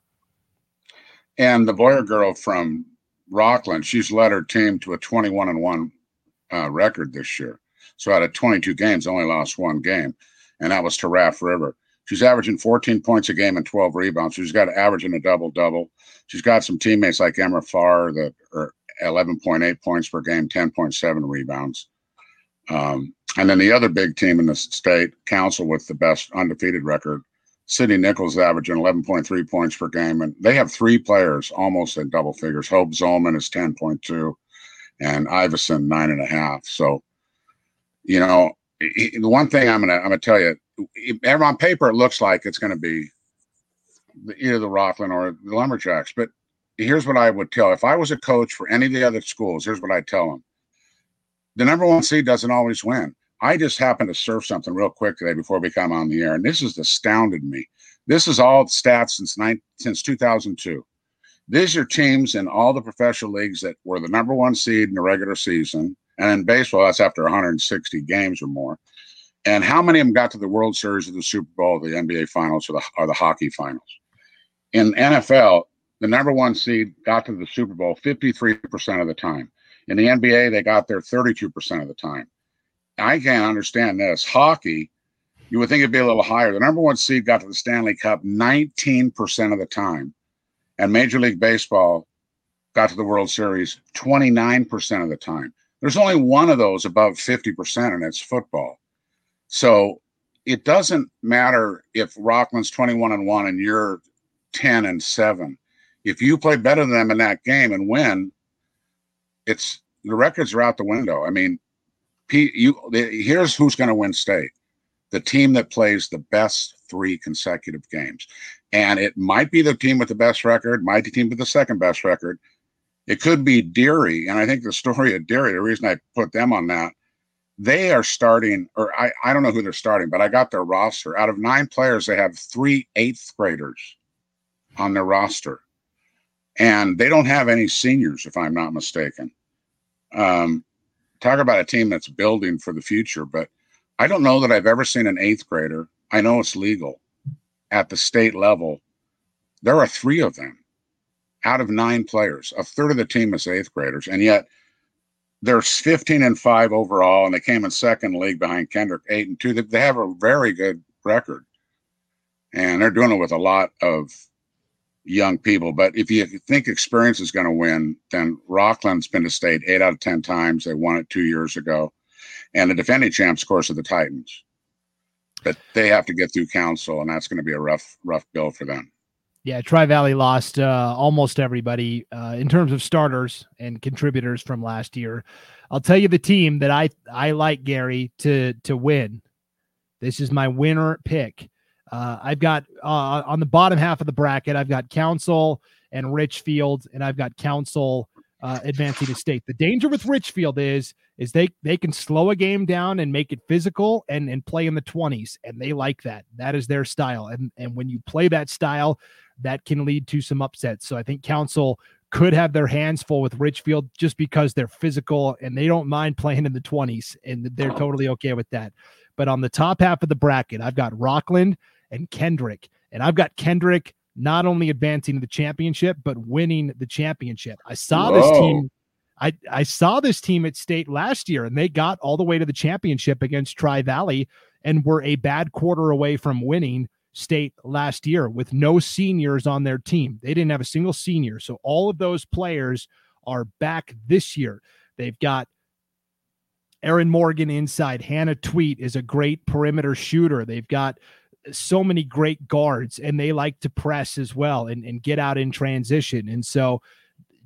And the Boyer girl from Rockland, she's led her team to a 21 and one uh, record this year. So out of 22 games, only lost one game, and that was to Raft River. She's averaging 14 points a game and 12 rebounds. She's got averaging a double double. She's got some teammates like Emma Farr that are 11.8 points per game, 10.7 rebounds. Um, and then the other big team in the state, Council, with the best undefeated record, Sydney Nichols averaging 11.3 points per game. And they have three players almost in double figures. Hope Zolman is 10.2 and Iverson, nine and a half. So, you know, the one thing I'm gonna I'm gonna tell you, on paper it looks like it's gonna be either the Rockland or the Lumberjacks. But here's what I would tell if I was a coach for any of the other schools. Here's what I'd tell them: the number one seed doesn't always win. I just happened to surf something real quick today before we come on the air, and this has astounded me. This is all stats since nine, since 2002. These are teams in all the professional leagues that were the number one seed in the regular season, and in baseball, that's after 160 games or more. And how many of them got to the World Series or the Super Bowl, the NBA Finals, or the, or the hockey finals? In NFL, the number one seed got to the Super Bowl 53% of the time. In the NBA, they got there 32% of the time. I can't understand this. Hockey, you would think it'd be a little higher. The number one seed got to the Stanley Cup 19% of the time. And Major League Baseball got to the World Series 29% of the time. There's only one of those above 50%, and it's football. So it doesn't matter if Rockland's 21 and 1 and you're 10 and 7. If you play better than them in that game and win, it's the records are out the window. I mean, you here's who's going to win state the team that plays the best three consecutive games. And it might be the team with the best record, might be the team with the second best record. It could be Deary. And I think the story of Deary, the reason I put them on that, they are starting, or I, I don't know who they're starting, but I got their roster. Out of nine players, they have three eighth graders on their roster. And they don't have any seniors, if I'm not mistaken. Um, talk about a team that's building for the future. But I don't know that I've ever seen an eighth grader. I know it's legal at the state level. There are three of them out of nine players. A third of the team is eighth graders, and yet there's 15 and five overall, and they came in second league behind Kendrick, eight and two. They have a very good record, and they're doing it with a lot of young people. But if you think experience is going to win, then Rockland's been to state eight out of 10 times. They won it two years ago. And the defending champs, of course, are the Titans. But they have to get through council, and that's going to be a rough, rough bill for them. Yeah, Tri Valley lost uh, almost everybody uh, in terms of starters and contributors from last year. I'll tell you the team that I I like Gary to to win. This is my winner pick. Uh, I've got uh, on the bottom half of the bracket, I've got Council and Richfield, and I've got Council uh, advancing to state. The danger with Richfield is is they they can slow a game down and make it physical and and play in the 20s, and they like that. That is their style, and and when you play that style, that can lead to some upsets. So I think Council could have their hands full with Richfield just because they're physical and they don't mind playing in the 20s, and they're totally okay with that. But on the top half of the bracket, I've got Rockland and Kendrick. And I've got Kendrick not only advancing to the championship, but winning the championship. I saw Whoa. this team. I, I saw this team at state last year and they got all the way to the championship against Tri Valley and were a bad quarter away from winning state last year with no seniors on their team. They didn't have a single senior. So all of those players are back this year. They've got Aaron Morgan inside. Hannah Tweet is a great perimeter shooter. They've got so many great guards and they like to press as well and, and get out in transition. And so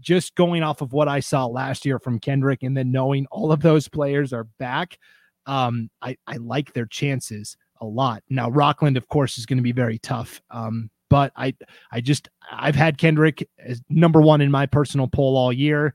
just going off of what I saw last year from Kendrick and then knowing all of those players are back, um, I, I like their chances a lot. Now, Rockland, of course, is going to be very tough. Um, but I I just I've had Kendrick as number one in my personal poll all year.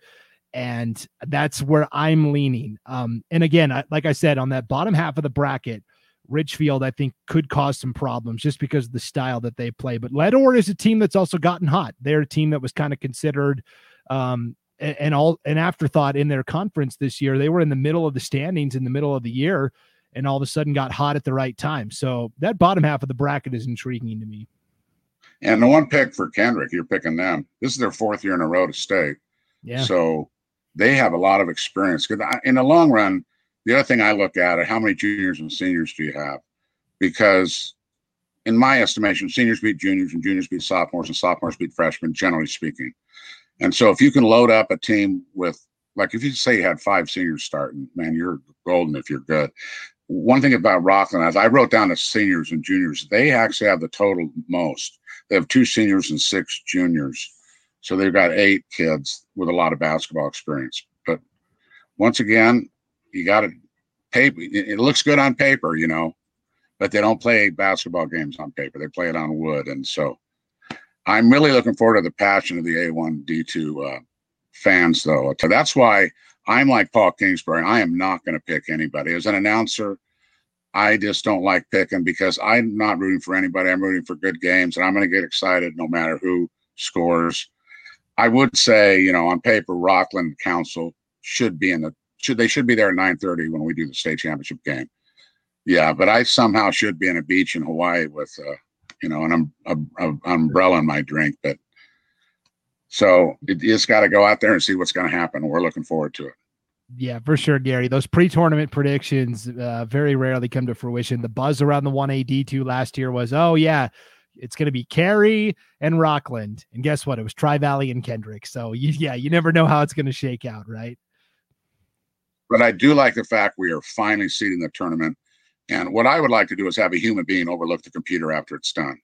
And that's where I'm leaning. Um, and again, I, like I said, on that bottom half of the bracket, Richfield, I think, could cause some problems just because of the style that they play. But Leadore is a team that's also gotten hot. They're a team that was kind of considered um, and, all an afterthought in their conference this year. They were in the middle of the standings in the middle of the year and all of a sudden got hot at the right time. So that bottom half of the bracket is intriguing to me. And the one pick for Kendrick, you're picking them. This is their fourth year in a row to stay. Yeah. So they have a lot of experience. Because in the long run, the other thing I look at is how many juniors and seniors do you have? Because in my estimation, seniors beat juniors and juniors beat sophomores and sophomores beat freshmen, generally speaking. And so if you can load up a team with, like, if you say you had five seniors starting, man, you're golden if you're good. One thing about Rockland, as I wrote down the seniors and juniors, they actually have the total most. They have two seniors and six juniors. So they've got eight kids with a lot of basketball experience. But once again, you got to paper. It looks good on paper, you know, but they don't play basketball games on paper. They play it on wood. And so I'm really looking forward to the passion of the A1 D2 uh, fans, though. So that's why I'm like Paul Kingsbury. I am not going to pick anybody. As an announcer, I just don't like picking because I'm not rooting for anybody. I'm rooting for good games, and I'm going to get excited no matter who scores. I would say, you know, on paper, Rockland Council should be in the should they should be there at 9:30 when we do the state championship game. Yeah, but I somehow should be in a beach in Hawaii with, uh, you know, an um, a, a umbrella in my drink. But so it, just got to go out there and see what's going to happen. We're looking forward to it. Yeah, for sure, Gary. Those pre-tournament predictions uh, very rarely come to fruition. The buzz around the one AD two last year was, oh yeah, it's going to be Carey and Rockland, and guess what? It was Tri Valley and Kendrick. So you, yeah, you never know how it's going to shake out, right? But I do like the fact we are finally seeding the tournament. And what I would like to do is have a human being overlook the computer after it's done,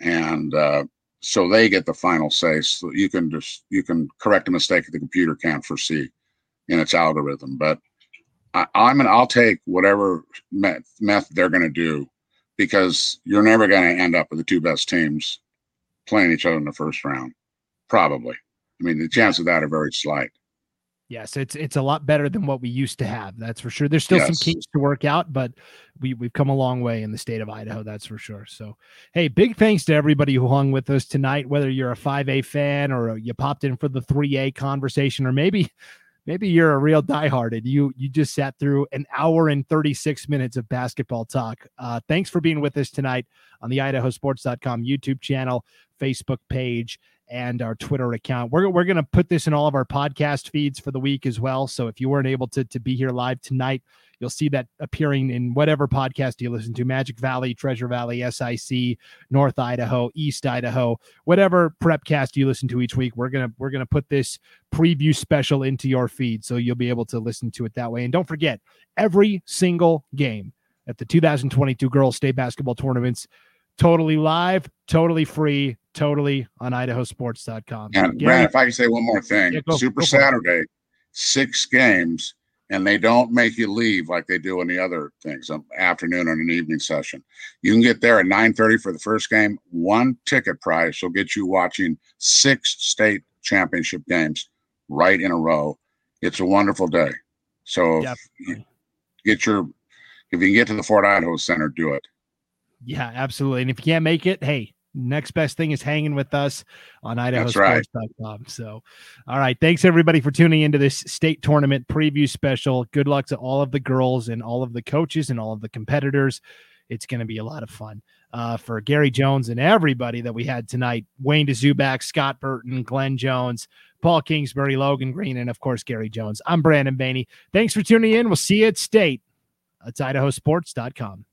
and uh, so they get the final say. So you can just you can correct a mistake that the computer can't foresee in its algorithm. But I, am an I'll take whatever method they're going to do because you're never going to end up with the two best teams playing each other in the first round. Probably. I mean, the chances of that are very slight. Yes, it's it's a lot better than what we used to have. That's for sure. There's still yes. some kinks to work out, but we we've come a long way in the state of Idaho. That's for sure. So, hey, big thanks to everybody who hung with us tonight. Whether you're a 5A fan or you popped in for the 3A conversation, or maybe maybe you're a real diehard you you just sat through an hour and 36 minutes of basketball talk. Uh, thanks for being with us tonight on the IdahoSports.com YouTube channel, Facebook page, and our Twitter account. We're, we're going to put this in all of our podcast feeds for the week as well. So if you weren't able to, to be here live tonight, you'll see that appearing in whatever podcast you listen to Magic Valley, Treasure Valley, SIC, North Idaho, East Idaho, whatever prepcast you listen to each week. We're going to we're going to put this preview special into your feed so you'll be able to listen to it that way. And don't forget, every single game at the 2022 Girls State Basketball Tournaments totally live, totally free, totally on idahosports.com. And Brad, if I can say one more thing, yeah, go, Super go Saturday, six games, and they don't make you leave like they do in the other things, an afternoon and an evening session. You can get there at 9:30 for the first game. One ticket price will get you watching six state championship games right in a row. It's a wonderful day. So get your if you can get to the Ford Idaho Center, do it. Yeah, absolutely. And if you can't make it, hey, next best thing is hanging with us on idahosports.com. Right. So, all right. Thanks everybody for tuning into this state tournament preview special. Good luck to all of the girls and all of the coaches and all of the competitors. It's going to be a lot of fun. Uh, for Gary Jones and everybody that we had tonight Wayne DeZubak, Scott Burton, Glenn Jones, Paul Kingsbury, Logan Green, and of course, Gary Jones. I'm Brandon Baney. Thanks for tuning in. We'll see you at state. It's idahosports.com.